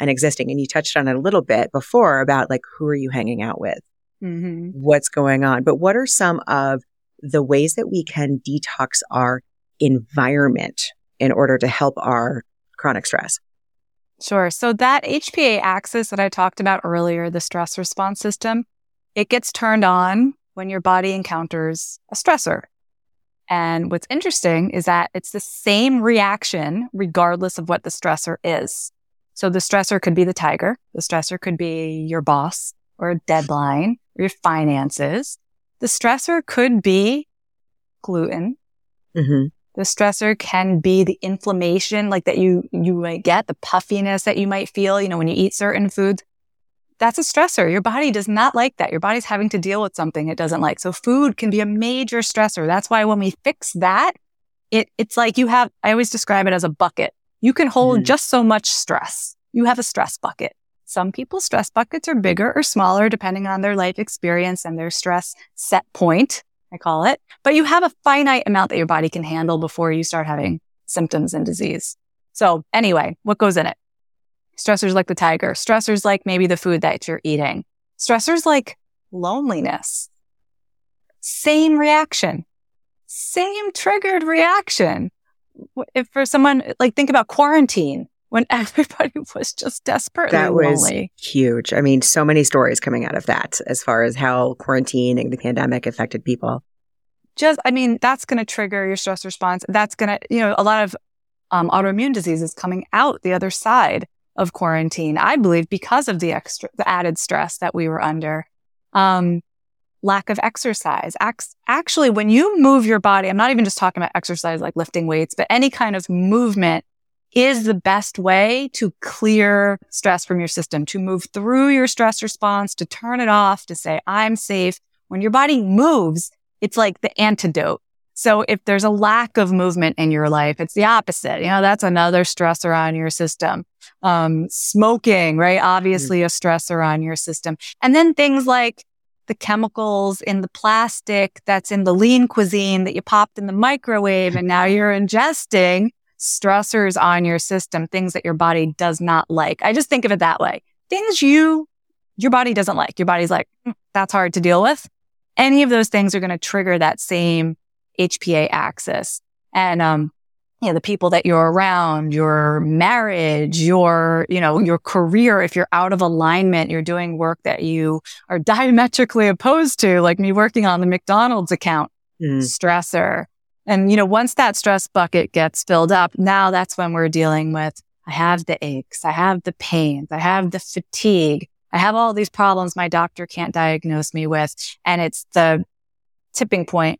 and existing. And you touched on it a little bit before about like, who are you hanging out with? Mm-hmm. What's going on? But what are some of the ways that we can detox our environment in order to help our chronic stress? Sure. So that HPA axis that I talked about earlier, the stress response system, it gets turned on when your body encounters a stressor. And what's interesting is that it's the same reaction regardless of what the stressor is. So the stressor could be the tiger. The stressor could be your boss or a deadline or your finances. The stressor could be gluten. Mm-hmm. The stressor can be the inflammation like that you, you might get, the puffiness that you might feel, you know, when you eat certain foods that's a stressor. Your body does not like that. Your body's having to deal with something it doesn't like. So food can be a major stressor. That's why when we fix that, it, it's like you have, I always describe it as a bucket. You can hold mm. just so much stress. You have a stress bucket. Some people's stress buckets are bigger or smaller depending on their life experience and their stress set point, I call it. But you have a finite amount that your body can handle before you start having symptoms and disease. So anyway, what goes in it? Stressors like the tiger, stressors like maybe the food that you're eating, stressors like loneliness. Same reaction, same triggered reaction. If for someone like think about quarantine when *laughs* everybody was just desperately that was lonely. huge. I mean, so many stories coming out of that as far as how quarantine and the pandemic affected people. Just, I mean, that's going to trigger your stress response. That's going to, you know, a lot of um, autoimmune diseases coming out the other side of quarantine. I believe because of the extra, the added stress that we were under. Um, lack of exercise. Actually, when you move your body, I'm not even just talking about exercise like lifting weights, but any kind of movement is the best way to clear stress from your system, to move through your stress response, to turn it off, to say, I'm safe. When your body moves, it's like the antidote so if there's a lack of movement in your life, it's the opposite. You know, that's another stressor on your system. Um, smoking, right? Obviously mm. a stressor on your system. And then things like the chemicals in the plastic that's in the lean cuisine that you popped in the microwave and now you're ingesting stressors on your system, things that your body does not like. I just think of it that way. Things you, your body doesn't like. Your body's like, mm, that's hard to deal with. Any of those things are going to trigger that same HPA axis. And, um, you know, the people that you're around, your marriage, your, you know, your career, if you're out of alignment, you're doing work that you are diametrically opposed to, like me working on the McDonald's account, mm. stressor. And, you know, once that stress bucket gets filled up, now that's when we're dealing with, I have the aches, I have the pains, I have the fatigue, I have all these problems my doctor can't diagnose me with. And it's the tipping point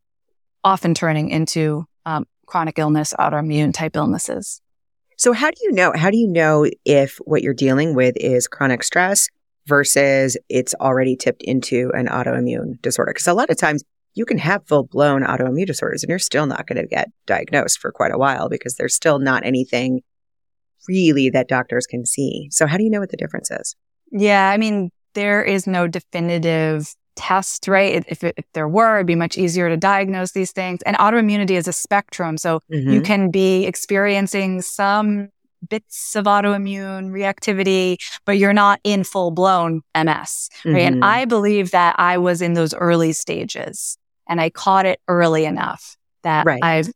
often turning into um, chronic illness, autoimmune type illnesses. So how do you know? How do you know if what you're dealing with is chronic stress versus it's already tipped into an autoimmune disorder? Because a lot of times you can have full blown autoimmune disorders and you're still not going to get diagnosed for quite a while because there's still not anything really that doctors can see. So how do you know what the difference is? Yeah, I mean, there is no definitive test, right? If, if there were, it'd be much easier to diagnose these things. And autoimmunity is a spectrum. So mm-hmm. you can be experiencing some bits of autoimmune reactivity, but you're not in full blown MS, right? Mm-hmm. And I believe that I was in those early stages and I caught it early enough that right. I've,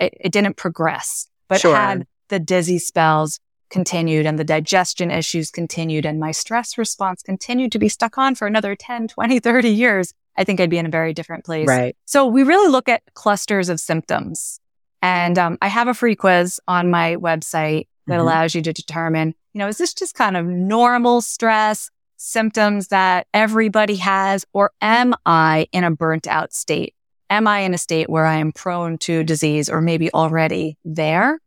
it, it didn't progress, but sure. had the dizzy spells continued and the digestion issues continued and my stress response continued to be stuck on for another 10, 20, 30 years, I think I'd be in a very different place. Right. So we really look at clusters of symptoms. And um, I have a free quiz on my website that mm-hmm. allows you to determine, you know, is this just kind of normal stress symptoms that everybody has, or am I in a burnt out state? Am I in a state where I am prone to disease or maybe already there?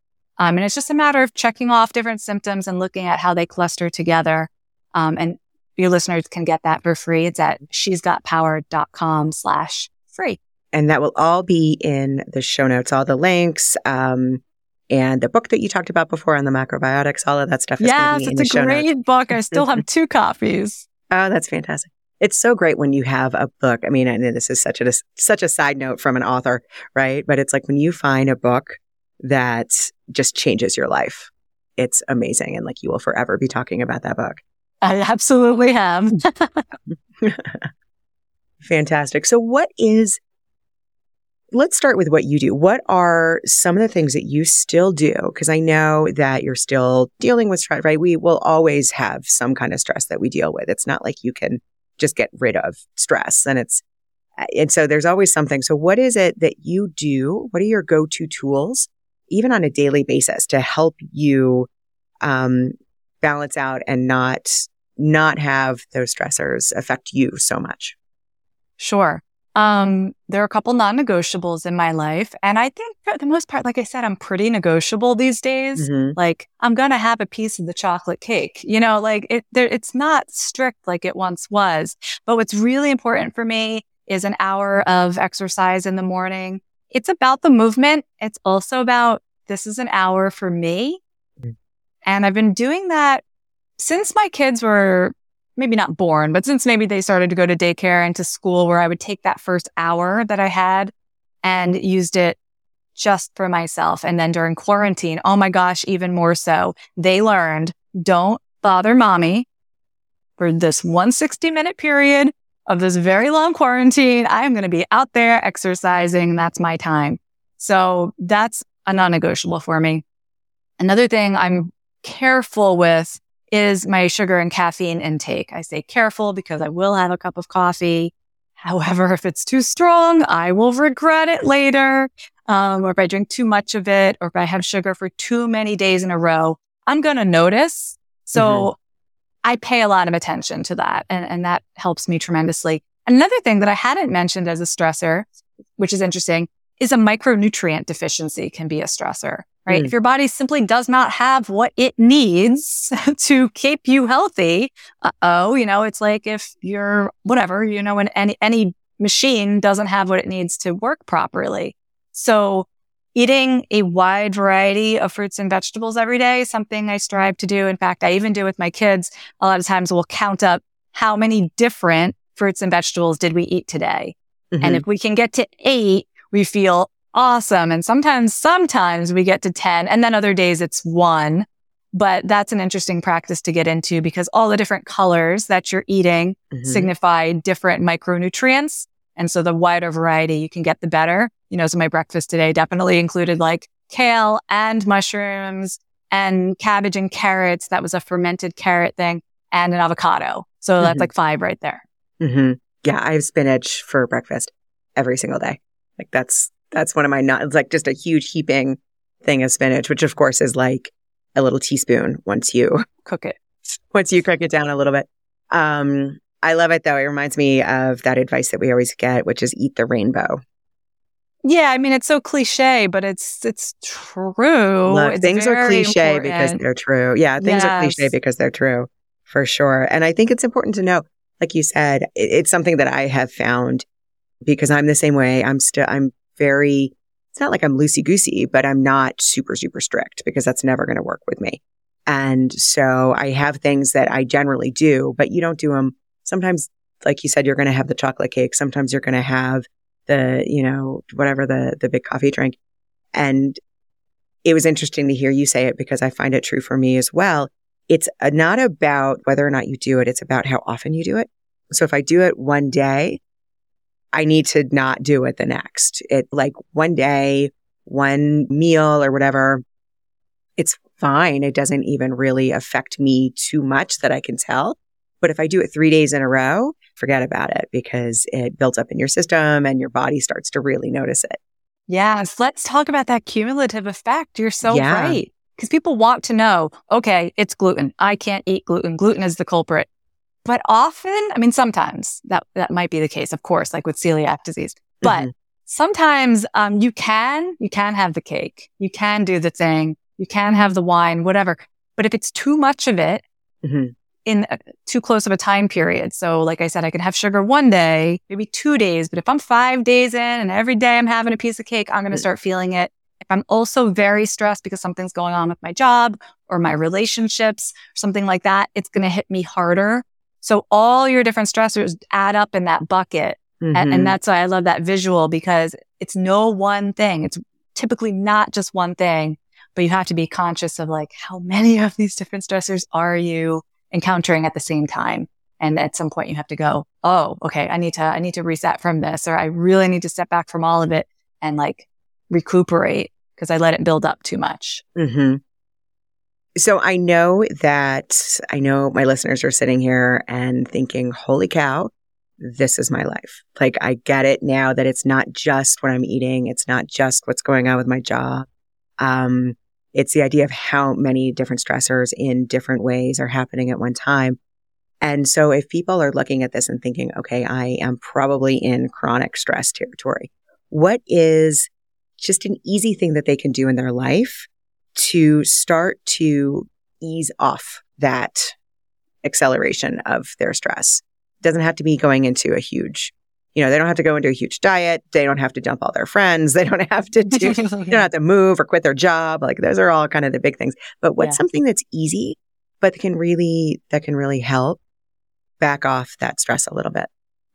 Um, and it's just a matter of checking off different symptoms and looking at how they cluster together. Um, and your listeners can get that for free. It's at she'sgotpower.com slash free. And that will all be in the show notes, all the links, um, and the book that you talked about before on the macrobiotics, all of that stuff is yes, it's a great notes. book. I still have two *laughs* copies. Oh, that's fantastic. It's so great when you have a book. I mean, I know this is such a such a side note from an author, right? But it's like when you find a book that just changes your life. It's amazing. And like you will forever be talking about that book. I absolutely have. *laughs* Fantastic. So, what is, let's start with what you do. What are some of the things that you still do? Because I know that you're still dealing with stress, right? We will always have some kind of stress that we deal with. It's not like you can just get rid of stress. And it's, and so there's always something. So, what is it that you do? What are your go to tools even on a daily basis to help you um, balance out and not not have those stressors affect you so much? Sure. Um, there are a couple non-negotiables in my life. And I think for the most part, like I said, I'm pretty negotiable these days. Mm-hmm. Like I'm going to have a piece of the chocolate cake, you know, like it, there, it's not strict like it once was. But what's really important for me is an hour of exercise in the morning it's about the movement. It's also about this is an hour for me. Mm-hmm. And I've been doing that since my kids were maybe not born, but since maybe they started to go to daycare and to school where I would take that first hour that I had and used it just for myself. And then during quarantine, oh my gosh, even more so, they learned don't bother mommy for this 160 minute period of this very long quarantine, I am going to be out there exercising. That's my time. So that's a non-negotiable for me. Another thing I'm careful with is my sugar and caffeine intake. I say careful because I will have a cup of coffee. However, if it's too strong, I will regret it later. Um, or if I drink too much of it, or if I have sugar for too many days in a row, I'm going to notice. So mm-hmm. I pay a lot of attention to that and, and that helps me tremendously. Another thing that I hadn't mentioned as a stressor, which is interesting, is a micronutrient deficiency can be a stressor, right? Mm. If your body simply does not have what it needs *laughs* to keep you healthy, uh oh, you know, it's like if you're whatever, you know, when any, any machine doesn't have what it needs to work properly. So Eating a wide variety of fruits and vegetables every day, something I strive to do. In fact, I even do with my kids. A lot of times we'll count up how many different fruits and vegetables did we eat today. Mm-hmm. And if we can get to eight, we feel awesome. And sometimes, sometimes we get to 10 and then other days it's one. But that's an interesting practice to get into because all the different colors that you're eating mm-hmm. signify different micronutrients. And so the wider variety you can get, the better you know, so my breakfast today definitely included like kale and mushrooms and cabbage and carrots. That was a fermented carrot thing and an avocado. So mm-hmm. that's like five right there. Mm-hmm. Yeah. I have spinach for breakfast every single day. Like that's, that's one of my not, it's like just a huge heaping thing of spinach, which of course is like a little teaspoon once you *laughs* cook it, once you cook it down a little bit. Um, I love it though. It reminds me of that advice that we always get, which is eat the rainbow. Yeah, I mean it's so cliche, but it's it's true. Look, it's things are cliche important. because they're true. Yeah, things yes. are cliche because they're true for sure. And I think it's important to know, like you said, it, it's something that I have found because I'm the same way. I'm still I'm very. It's not like I'm loosey goosey, but I'm not super super strict because that's never going to work with me. And so I have things that I generally do, but you don't do them. Sometimes, like you said, you're going to have the chocolate cake. Sometimes you're going to have the, you know, whatever the, the big coffee drink. And it was interesting to hear you say it because I find it true for me as well. It's not about whether or not you do it. It's about how often you do it. So if I do it one day, I need to not do it the next. It like one day, one meal or whatever. it's fine. It doesn't even really affect me too much that I can tell. But if I do it three days in a row, forget about it because it builds up in your system and your body starts to really notice it. Yes. Let's talk about that cumulative effect. You're so yeah. right. Because people want to know, okay, it's gluten. I can't eat gluten. Gluten is the culprit. But often, I mean, sometimes that, that might be the case, of course, like with celiac disease. But mm-hmm. sometimes um, you can, you can have the cake. You can do the thing. You can have the wine, whatever. But if it's too much of it, mm-hmm in a, too close of a time period. So, like I said, I can have sugar one day, maybe two days, but if I'm five days in and every day I'm having a piece of cake, I'm going to start feeling it. If I'm also very stressed because something's going on with my job or my relationships, or something like that, it's going to hit me harder. So all your different stressors add up in that bucket. Mm-hmm. And, and that's why I love that visual because it's no one thing. It's typically not just one thing, but you have to be conscious of like, how many of these different stressors are you? Encountering at the same time. And at some point you have to go, Oh, okay. I need to, I need to reset from this, or I really need to step back from all of it and like recuperate because I let it build up too much. Mm-hmm. So I know that I know my listeners are sitting here and thinking, holy cow, this is my life. Like I get it now that it's not just what I'm eating. It's not just what's going on with my job. Um, it's the idea of how many different stressors in different ways are happening at one time. And so if people are looking at this and thinking, okay, I am probably in chronic stress territory, what is just an easy thing that they can do in their life to start to ease off that acceleration of their stress? It doesn't have to be going into a huge you know, they don't have to go into a huge diet. They don't have to dump all their friends. *laughs* They don't have to *laughs* do, they don't have to move or quit their job. Like those are all kind of the big things. But what's yeah. something that's easy, but can really, that can really help back off that stress a little bit?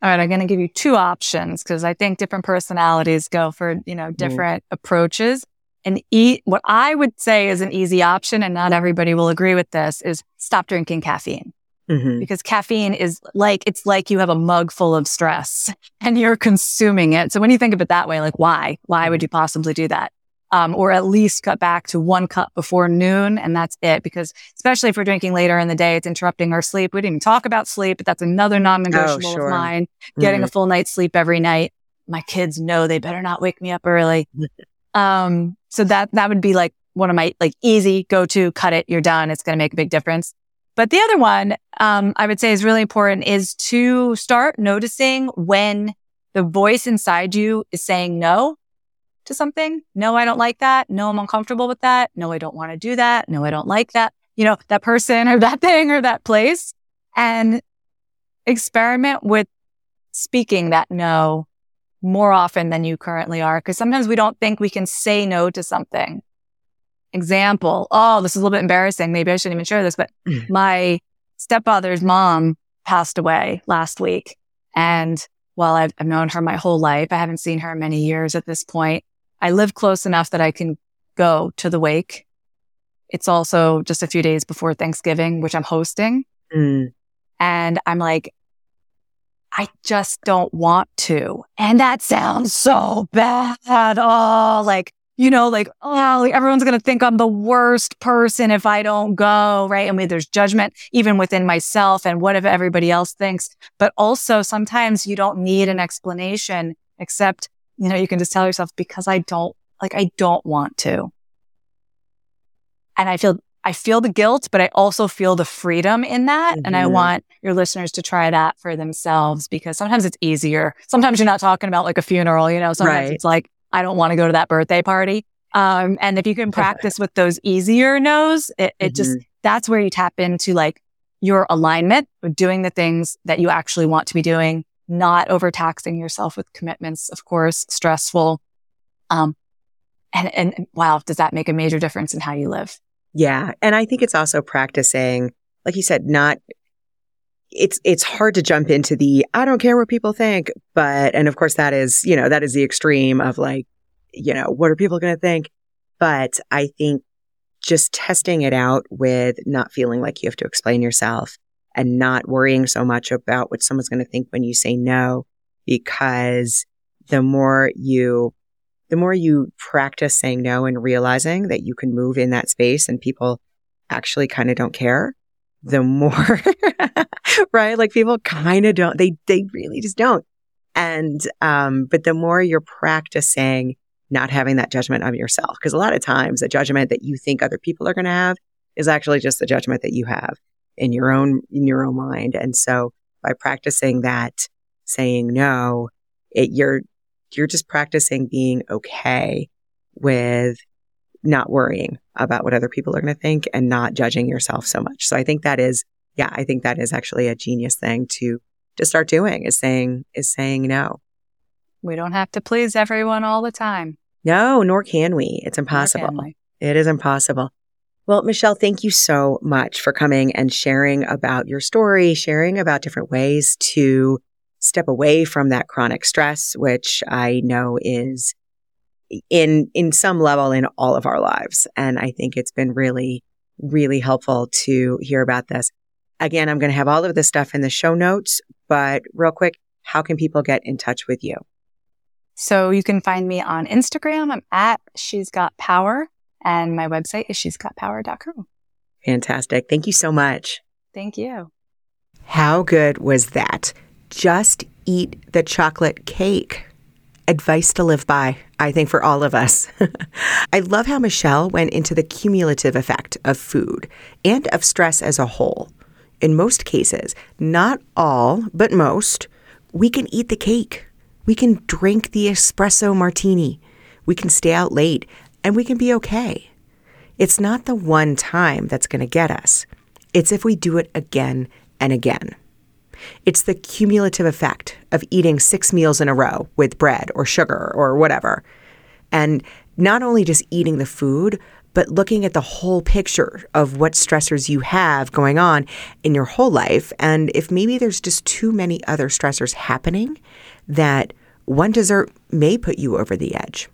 All right. I'm going to give you two options because I think different personalities go for, you know, mm. different mm. approaches. And eat what I would say is an easy option, and not everybody will agree with this, is stop drinking caffeine. Mm-hmm. Because caffeine is like, it's like you have a mug full of stress *laughs* and you're consuming it. So when you think of it that way, like why? Why would you possibly do that? Um, or at least cut back to one cup before noon and that's it. Because especially if we're drinking later in the day, it's interrupting our sleep. We didn't even talk about sleep, but that's another non-negotiable oh, sure. of mine. Getting mm-hmm. a full night's sleep every night. My kids know they better not wake me up early. *laughs* um, so that, that would be like one of my like easy go to cut it. You're done. It's going to make a big difference. But the other one, um, I would say is really important is to start noticing when the voice inside you is saying no to something. No, I don't like that. No, I'm uncomfortable with that. No, I don't want to do that. No, I don't like that. You know, that person or that *laughs* thing or that place and experiment with speaking that no more often than you currently are. Cause sometimes we don't think we can say no to something example. Oh, this is a little bit embarrassing. Maybe I shouldn't even share this, but mm. my stepfather's mom passed away last week. And while I've, I've known her my whole life, I haven't seen her in many years at this point. I live close enough that I can go to the wake. It's also just a few days before Thanksgiving, which I'm hosting. Mm. And I'm like, I just don't want to. And that sounds so bad. Oh, like you know, like, oh, like everyone's going to think I'm the worst person if I don't go, right? I mean, there's judgment even within myself and what if everybody else thinks. But also sometimes you don't need an explanation except, you know, you can just tell yourself because I don't, like, I don't want to. And I feel, I feel the guilt, but I also feel the freedom in that. Mm-hmm. And I mm-hmm. want your listeners to try that for themselves because sometimes it's easier. Sometimes you're not talking about like a funeral, you know, sometimes right. it's like, I don't want to go to that birthday party. Um, and if you can *laughs* practice with those easier no's, it, it mm-hmm. just, that's where you tap into like your alignment with doing the things that you actually want to be doing, not overtaxing yourself with commitments, of course, stressful. Um, and, and wow, does that make a major difference in how you live? Yeah. And I think it's also practicing, like you said, not it's it's hard to jump into the I don't care what people think, but and of course that is, you know, that is the extreme of like, you know, what are people going to think? But I think just testing it out with not feeling like you have to explain yourself and not worrying so much about what someone's going to think when you say no because the more you the more you practice saying no and realizing that you can move in that space and people actually kind of don't care, the more, *laughs* right? Like people kind of don't, they, they really just don't. And, um, but the more you're practicing not having that judgment of yourself, because a lot of times the judgment that you think other people are going to have is actually just the judgment that you have in your own, in your own mind. And so by practicing that saying no, it, you're, you're just practicing being okay with not worrying about what other people are going to think and not judging yourself so much. So I think that is, yeah, I think that is actually a genius thing to, to start doing is saying, is saying no. We don't have to please everyone all the time. No, nor can we. It's impossible. It is impossible. Well, Michelle, thank you so much for coming and sharing about your story, sharing about different ways to step away from that chronic stress, which I know is in, in some level in all of our lives. And I think it's been really, really helpful to hear about this. Again, I'm going to have all of this stuff in the show notes, but real quick, how can people get in touch with you? So you can find me on Instagram. I'm at She's Got Power and my website is she's got power.com. Fantastic. Thank you so much. Thank you. How good was that? Just eat the chocolate cake. Advice to live by, I think, for all of us. *laughs* I love how Michelle went into the cumulative effect of food and of stress as a whole. In most cases, not all, but most, we can eat the cake. We can drink the espresso martini. We can stay out late and we can be okay. It's not the one time that's going to get us. It's if we do it again and again. It's the cumulative effect of eating six meals in a row with bread or sugar or whatever. And not only just eating the food, but looking at the whole picture of what stressors you have going on in your whole life. And if maybe there's just too many other stressors happening, that one dessert may put you over the edge.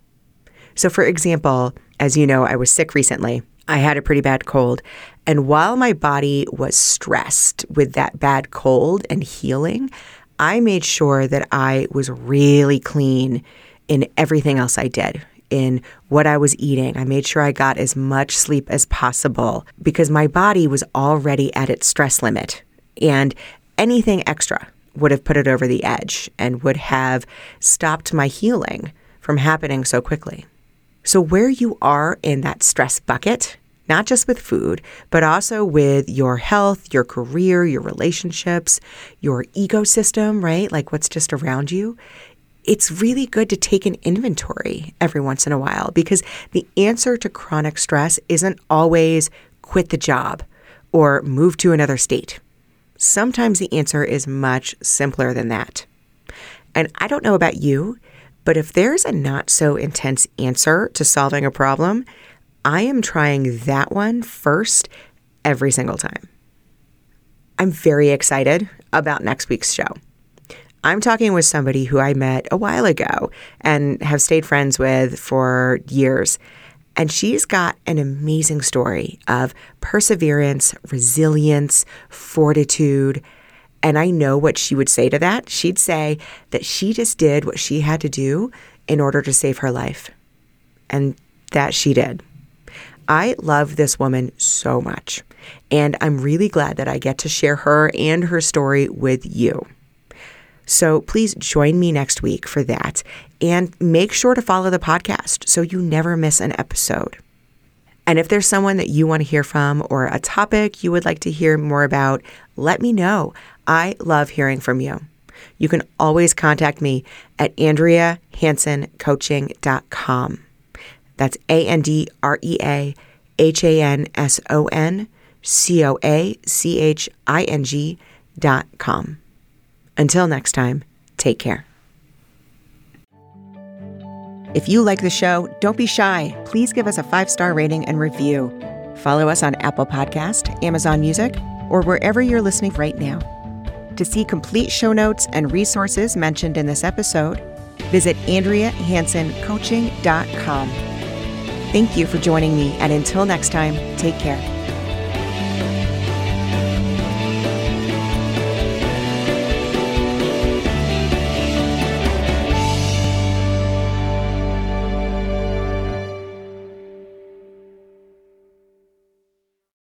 So, for example, as you know, I was sick recently. I had a pretty bad cold. And while my body was stressed with that bad cold and healing, I made sure that I was really clean in everything else I did, in what I was eating. I made sure I got as much sleep as possible because my body was already at its stress limit. And anything extra would have put it over the edge and would have stopped my healing from happening so quickly. So, where you are in that stress bucket, not just with food, but also with your health, your career, your relationships, your ecosystem, right? Like what's just around you. It's really good to take an inventory every once in a while because the answer to chronic stress isn't always quit the job or move to another state. Sometimes the answer is much simpler than that. And I don't know about you, but if there's a not so intense answer to solving a problem, I am trying that one first every single time. I'm very excited about next week's show. I'm talking with somebody who I met a while ago and have stayed friends with for years. And she's got an amazing story of perseverance, resilience, fortitude, and I know what she would say to that. She'd say that she just did what she had to do in order to save her life. And that she did. I love this woman so much. And I'm really glad that I get to share her and her story with you. So please join me next week for that. And make sure to follow the podcast so you never miss an episode. And if there's someone that you want to hear from or a topic you would like to hear more about, let me know. I love hearing from you. You can always contact me at AndreaHansonCoaching.com. That's A N D R E A H A N S O N C O A C H I N G dot com. Until next time, take care. If you like the show, don't be shy. Please give us a five star rating and review. Follow us on Apple Podcast, Amazon Music, or wherever you're listening right now. To see complete show notes and resources mentioned in this episode, visit AndreaHansonCoaching.com. Thank you for joining me, and until next time, take care.